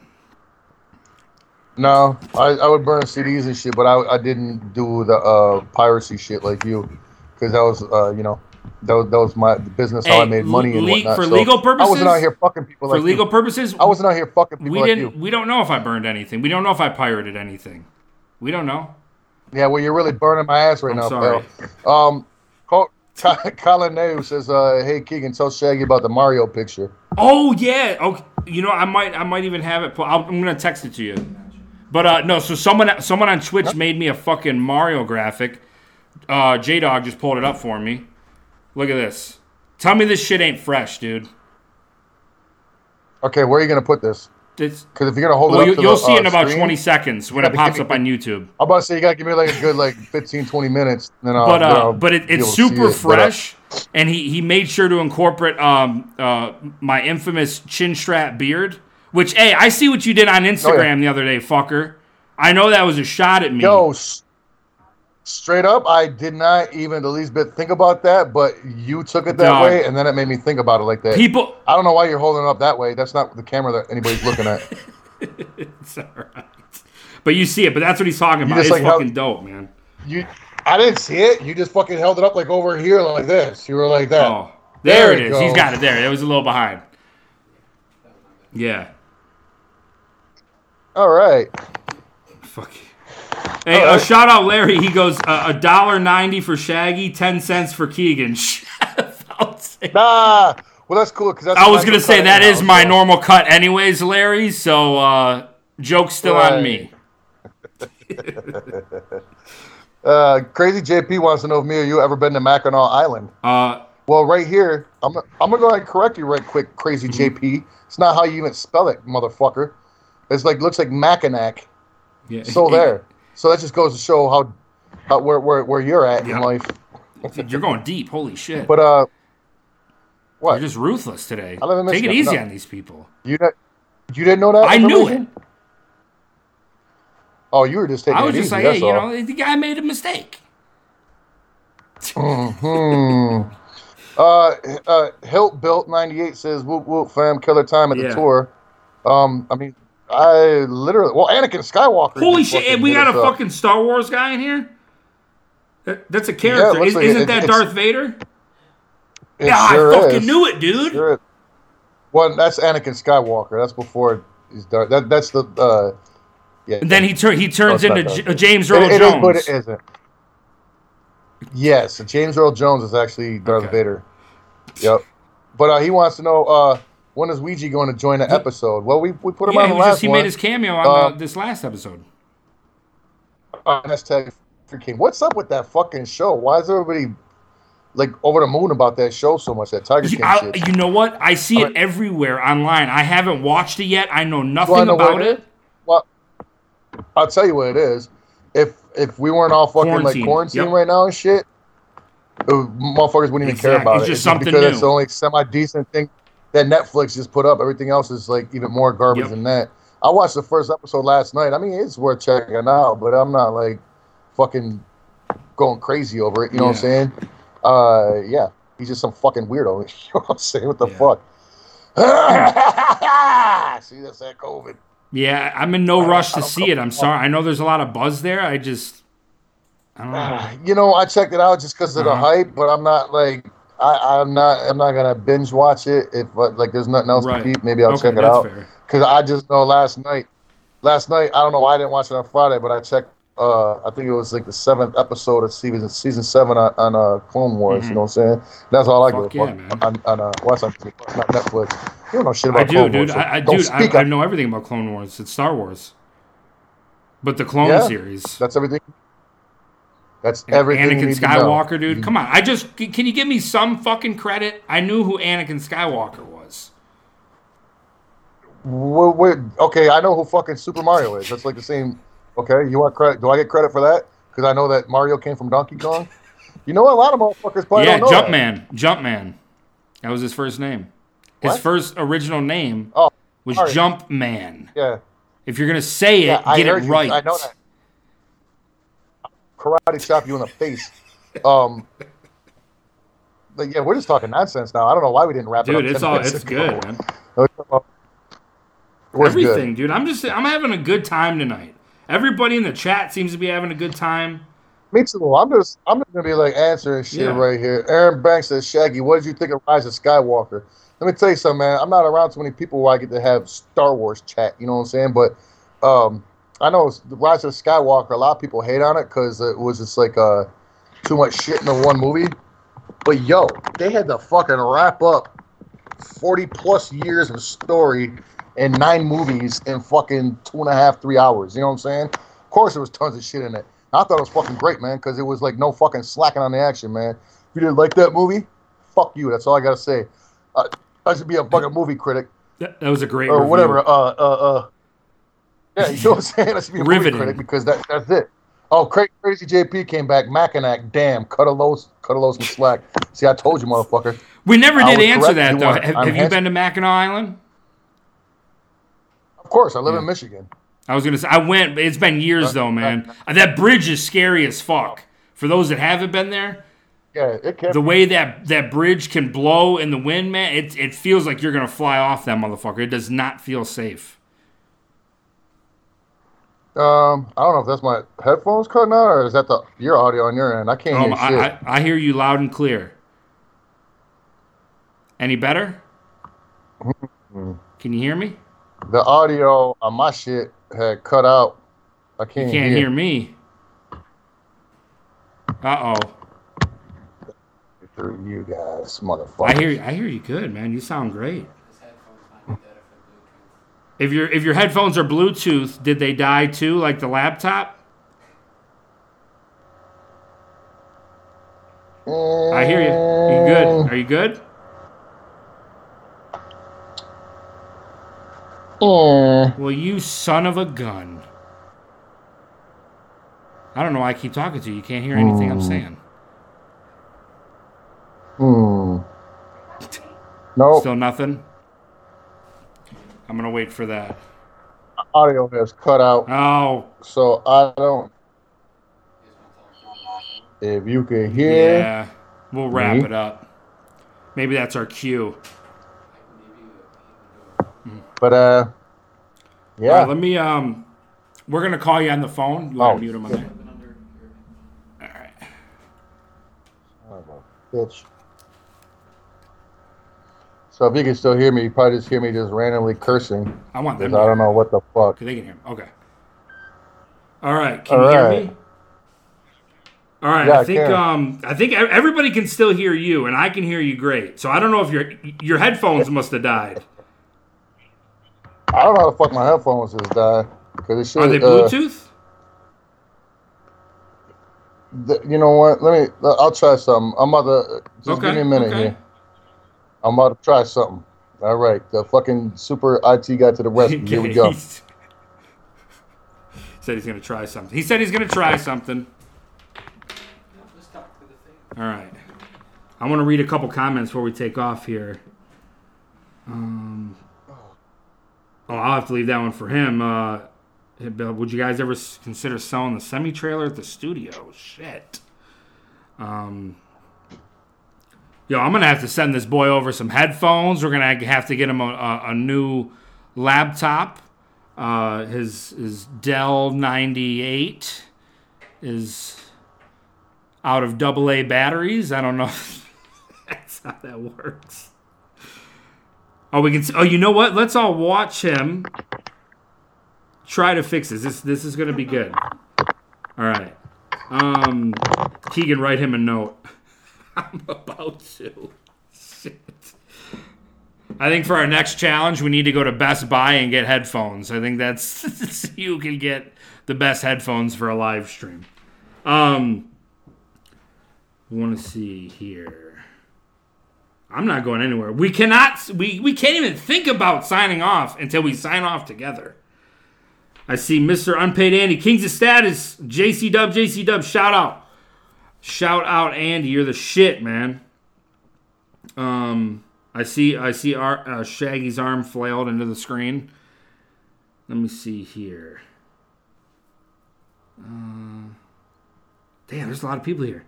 No, I, I would burn CDs and shit, but I, I didn't do the uh, piracy shit like you, because that was uh, you know that was, that was my business how I made money and whatnot. for So legal I wasn't out here fucking people for like legal you. purposes, I wasn't out here fucking people we like didn't. you. We don't know if I burned anything. We don't know if I pirated anything. We don't know. Yeah, well, you're really burning my ass right I'm now, sorry. pal. Um, Col- Colin Neu says, uh, "Hey Kegan, tell Shaggy about the Mario picture." Oh yeah. Okay. You know, I might. I might even have it. I'll, I'm gonna text it to you. But uh, no. So someone, someone on Twitch made me a fucking Mario graphic. Uh, J Dog just pulled it up for me. Look at this. Tell me this shit ain't fresh, dude. Okay, where are you gonna put this? Because if you're gonna hold well, it up you, the, see uh, it in about screen- 20 seconds when it pops up on YouTube. I'm about to say you gotta give me like a good like 15, 20 minutes. Then I'll, But uh, I'll but it, it's able to see super it. Uh, fresh, and he he made sure to incorporate um uh my infamous chin strap beard. Which hey, I see what you did on Instagram the other day, fucker. I know that was a shot at me. Yo, straight up, I did not even the least bit think about that, but you took it that Dog. way, and then it made me think about it like that. people. I don't know why you're holding it up that way. That's not the camera that anybody's looking at. It's all right. But you see it. But that's what he's talking about. It's like fucking dope, man. You, I didn't see it. You just fucking held it up like over here like this. You were like that. Oh, there, There it is. He's go. got it there. It was a little behind. Yeah. All right. Fuck. Hey, All uh, shout out Larry. He goes uh, a dollar ninety for Shaggy, ten cents for Kegan. Nah. Well, that's cool because I was gonna say that is my normal cut, anyways, Larry. So uh, joke's still on me. Uh, Crazy JP wants to know if me or you ever been to Mackinac Island. Uh, Well, right here, I'm, I'm gonna go ahead and correct you right quick, Crazy Mm-hmm. JP. It's not how you even spell it, motherfucker. It's like looks like Mackinac. yeah. So there. So that just goes to show how, how where where, where you're at Yeah. in life. You're going deep. Holy shit. But uh, what? You're just ruthless today. I live in Take it easy no. on these people. you not, you didn't know that? I knew it. Oh, you were just taking I was it just easy. like, that's hey, you all. know, the guy made a mistake. Hmm. Uh, uh, Hilt built ninety eight says whoop whoop fam killer time at the Yeah. tour. Um, I mean, I literally well Anakin Skywalker. Holy shit! we got a up. fucking Star Wars guy in here. That- That's a character. looks Is, like isn't it- that it's- Darth Vader? It Yeah, sure I fucking is. knew it, dude. Sure is. Well, that's Anakin Skywalker. That's before he's Darth. That that's the uh, yeah. And then he tur- he turns Oh, into J- James It- Earl it is, Jones. but it isn't. Yes, James Earl Jones is actually Darth Okay. Vader. Yep. But uh, he wants to know uh, when is Ouija going to join the episode? Well, we, we put him yeah, on the last just, he one. made his cameo on Uh, uh, this last episode. Uh, hashtag Free King. What's up with that fucking show? Why is everybody like over the moon about that show so much? That Tiger King I- shit. you know what? I see it everywhere online. I haven't watched it yet. I know nothing wanna know about it it. Well, I'll tell you what it is. If if we weren't all fucking Quarantine. like quarantine Yep. right now and shit, uh, motherfuckers wouldn't even care Exact- about it's it. just something because it's the only semi decent thing that Netflix just put up. Everything else is like even more garbage Yep. than that. I watched the first episode last night. I mean, it's worth checking out, but I'm not like fucking going crazy over it. You know what I'm saying? Uh, yeah, he's just some fucking weirdo. You know what I'm saying? What the Yeah. fuck? See, that's that COVID. Yeah, I'm in no rush to see it. I'm sorry. I know there's a lot of buzz there. I just, I don't know. You know, I checked it out just because of the Uh-huh. hype, but I'm not like I, I'm not I'm not gonna binge watch it if like there's nothing else Right. to keep. Maybe I'll Okay, check it out because I just know last night. Last night I don't know why I didn't watch it on Friday, but I checked. Uh, I think it was like the seventh episode of season season seven on, on uh, Clone Wars. You know what I'm saying? That's all I Mm-hmm. Fuck give yeah, fuck on, on uh, what's on not Netflix. You don't know shit about I do, Clone dude. Wars. so I, I dude, I, I know everything about Clone Wars. It's Star Wars, but the Clone Yeah. series. That's everything. That's everything. you Anakin need to know. Skywalker, dude. Mm-hmm. Come on. I just can you give me some fucking credit? I knew who Anakin Skywalker was. Well, wait, okay, I know who fucking Super Mario is. That's like the same. Okay, you want credit? Do I get credit for that? Because I know that Mario came from Donkey Kong. You know, a lot of motherfuckers probably yeah, don't know that. Jumpman. Jumpman. That was his first name. His What? first original name Oh, was sorry. Jump Man. yeah. If you're gonna say it, Yeah, get it you. right. I know that. Karate chop you in the face. Um, but yeah, we're just talking nonsense now. I don't know why we didn't wrap it up. Dude, it's all it's ago. good, man. Was Everything, good. dude. I'm just I'm having a good time tonight. Everybody in the chat seems to be having a good time. Me too. I'm just I'm just gonna be like answering shit Yeah. right here. Aaron Banks says, Shaggy, what did you think of Rise of Skywalker? Let me tell you something, man. I'm not around too many people where I get to have Star Wars chat. You know what I'm saying? But um, I know the Rise of Skywalker. A lot of people hate on it because it was just like uh, too much shit in the one movie. But yo, they had to fucking wrap up 40 plus years of story in nine movies in fucking two and a half, three hours. You know what I'm saying? Of course, there was tons of shit in it. I thought it was fucking great, man, because it was like no fucking slacking on the action, man. If you didn't like that movie, fuck you. That's all I gotta say. Uh, I should be a fucking movie critic That, that was a great or review. whatever. Uh, uh, uh. Yeah, you know what I'm saying? I should be a Riveting. movie critic because that, that's it. Oh, Cra- crazy JP came back. Mackinac, damn, cut a low, cut a low some slack. See, I told you, motherfucker. We never did answer correct, that you though. Have, have you been to Mackinac Island? Of course, I live Yeah. in Michigan. I was gonna say I went. but It's been years though, man. Uh, that bridge is scary as fuck. For those that haven't been there, Yeah, it can. the way that that bridge can blow in the wind, man, it it feels like you're gonna fly off that motherfucker. It does not feel safe. Um, I don't know if that's my headphones cutting out or is that the your audio on your end. I can't Um, hear shit. I, I, I hear you loud and clear. Any better? Can you hear me? the audio on my shit had cut out. I can't, You can't hear me. Uh oh. through you guys, motherfucker. I hear I hear you good, man. You sound great. His headphones might be dead if they're Bluetooth. If your if your headphones are Bluetooth, did they die too, like the laptop? I hear you. You good? Are you good? Mm. Well, you son of a gun. I don't know why I keep talking to you. You can't hear anything I'm saying. Hmm. No Still nothing. I'm gonna wait for that. audio has cut out, Oh, so I don't. He just wants to tell him. If you can hear, yeah. We'll wrap Me? it up. Maybe that's our cue. Like, maybe he would but uh, yeah. right, let me. Um, we're gonna call you on the phone. You want Oh. to mute him on there? have been under your All right. Son of a bitch. So if you can still hear me, you probably just hear me just randomly cursing I want them. I don't know what the fuck. They can hear me. Okay. All right. Can All you right. hear me? All right. Yeah, I I think can. um I think everybody can still hear you, and I can hear you great. So I don't know if your your headphones must have died. I don't know how the fuck my headphones is died because it should. Are they uh, Bluetooth? th- you know what? Let me. I'll try something. I'm about to just okay. give me a minute okay. here. I'm about to try something. All right, the fucking super IT guy to the rescue. Here we go. He's- said he's gonna try something. He said he's gonna try something. All right. I want to read a couple comments before we take off here. Um, oh, I'll have to leave that one for him. Uh, would you guys ever consider selling the semi trailer at the studio? Shit. Um, yo, I'm gonna have to send this boy over some headphones. We're gonna have to get him a, a, a new laptop. Uh, his his Dell 98 is out of double A batteries. I don't know that's how that works. Oh, we can. Oh, you know what? Let's all watch him try to fix this. This this is gonna be good. All right. Um, Kegan, write him a note. I'm about to. Shit. I think for our next challenge, we need to go to Best Buy and get headphones. I think that's you can get the best headphones for a live stream. Um, want to see here. I'm not going anywhere. We cannot. We we can't even think about signing off until we sign off together. I see Mr. Unpaid Andy Kings of Status JC Dub JC Dub shout out shout out Andy you're the shit man. Um I see. I see. Ar- uh, Shaggy's arm flailed into the screen. Let me see here. Uh, damn, there's a lot of people here.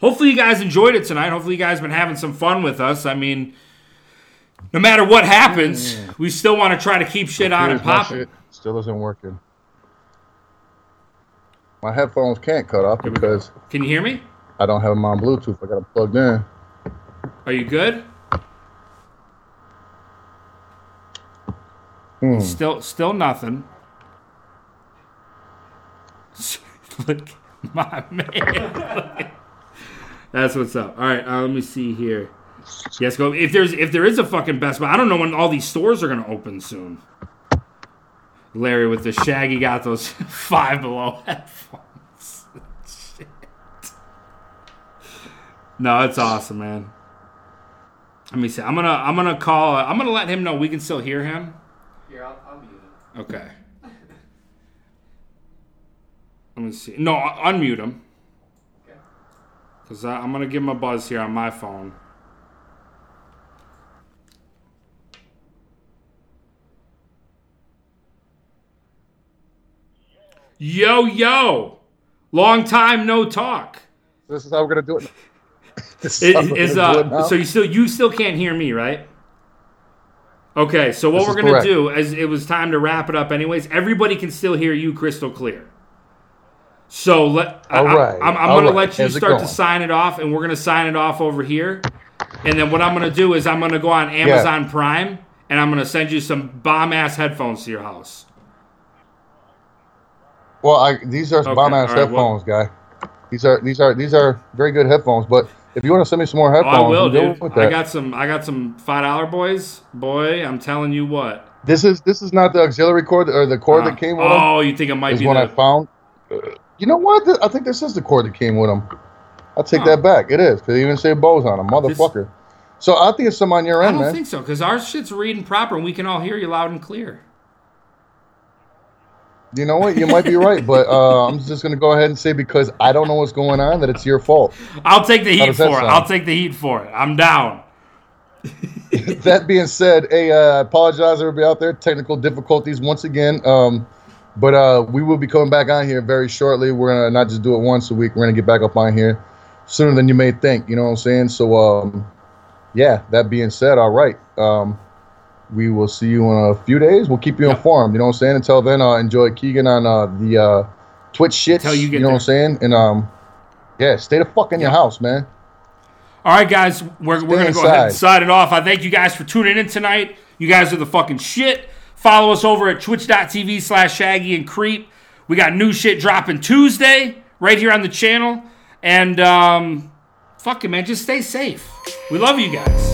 Hopefully, you guys enjoyed it tonight. Hopefully, you guys been having some fun with us. I mean, no matter what happens, we still want to try to keep shit on and popping. Still isn't working. My headphones can't cut off because Can you hear me? I don't have them on Bluetooth. I got them plugged in. Are you good? Hmm. Still, still nothing. Look, my man. That's what's up. All right, uh, let me see here. Yes, go. If there's if there is a fucking Best Buy, I don't know when all these stores are gonna open soon. Larry with the Shaggy got those five below headphones. Shit. No, it's awesome, man. Let me see. I'm gonna I'm gonna call. Uh, I'm gonna let him know we can still hear him. Here, I'll, I'll mute it. Okay. Let me see. No, unmute him. Okay. Because I'm going to give him a buzz here on my phone. Yo, yo. Long time no talk. This is how we're gonna do it. This is Is, is, gonna do it uh, so you still you still can't hear me, right? Okay, so what This we're gonna correct. do is it was time to wrap it up anyways. Everybody can still hear you crystal clear. So let I, All right, I'm, I'm all gonna right. let you How's start to sign it off, and we're gonna sign it off over here. And then what I'm gonna do is I'm gonna go on Amazon Prime and I'm gonna send you some bomb ass headphones to your house. Well, I, these are Okay, bomb ass right, well- headphones, guy. These are these are these are very good headphones. But if you want to send me some more Oh, headphones, I will, dude. I got some. I got some five dollar boys. Boy, I'm telling you what. this is this is not the auxiliary cord or the cord Uh, that came with them. oh, you think it might Is be what I found. Uh, You know what? I think this is the cord that came with them. I'll take Huh. that back. It is because they even say Bose on them, motherfucker. So I think it's some on your end, man. I don't man. think so because our shit's reading proper and we can all hear you loud and clear. You know what? You might be right, but uh, I'm just gonna go ahead and say because I don't know what's going on that it's your fault. I'll take the heat for it. sound? I'll take the heat for it. I'm down. that being said, hey, uh, I apologize everybody out there. Technical difficulties once again. Um, but uh, we will be coming back on here very shortly. We're gonna not just do it once a week. We're gonna get back up on here sooner than you may think. You know what I'm saying? So, um, yeah. That being said, all right. Um, we will see you in a few days. We'll keep you Yep. informed. You know what I'm saying? Until then, uh, enjoy Kegan on uh, the uh, Twitch shit. Until you get know what I'm saying? And um, yeah, stay the fuck in your house, man. All right, guys, we're, we're going to go ahead and sign it off. I thank you guys for tuning in tonight. You guys are the fucking shit. Follow us over at twitch.tv slash shaggy and creep. We got new shit dropping Tuesday right here on the channel. And um, fuck it, man. Just stay safe. We love you guys.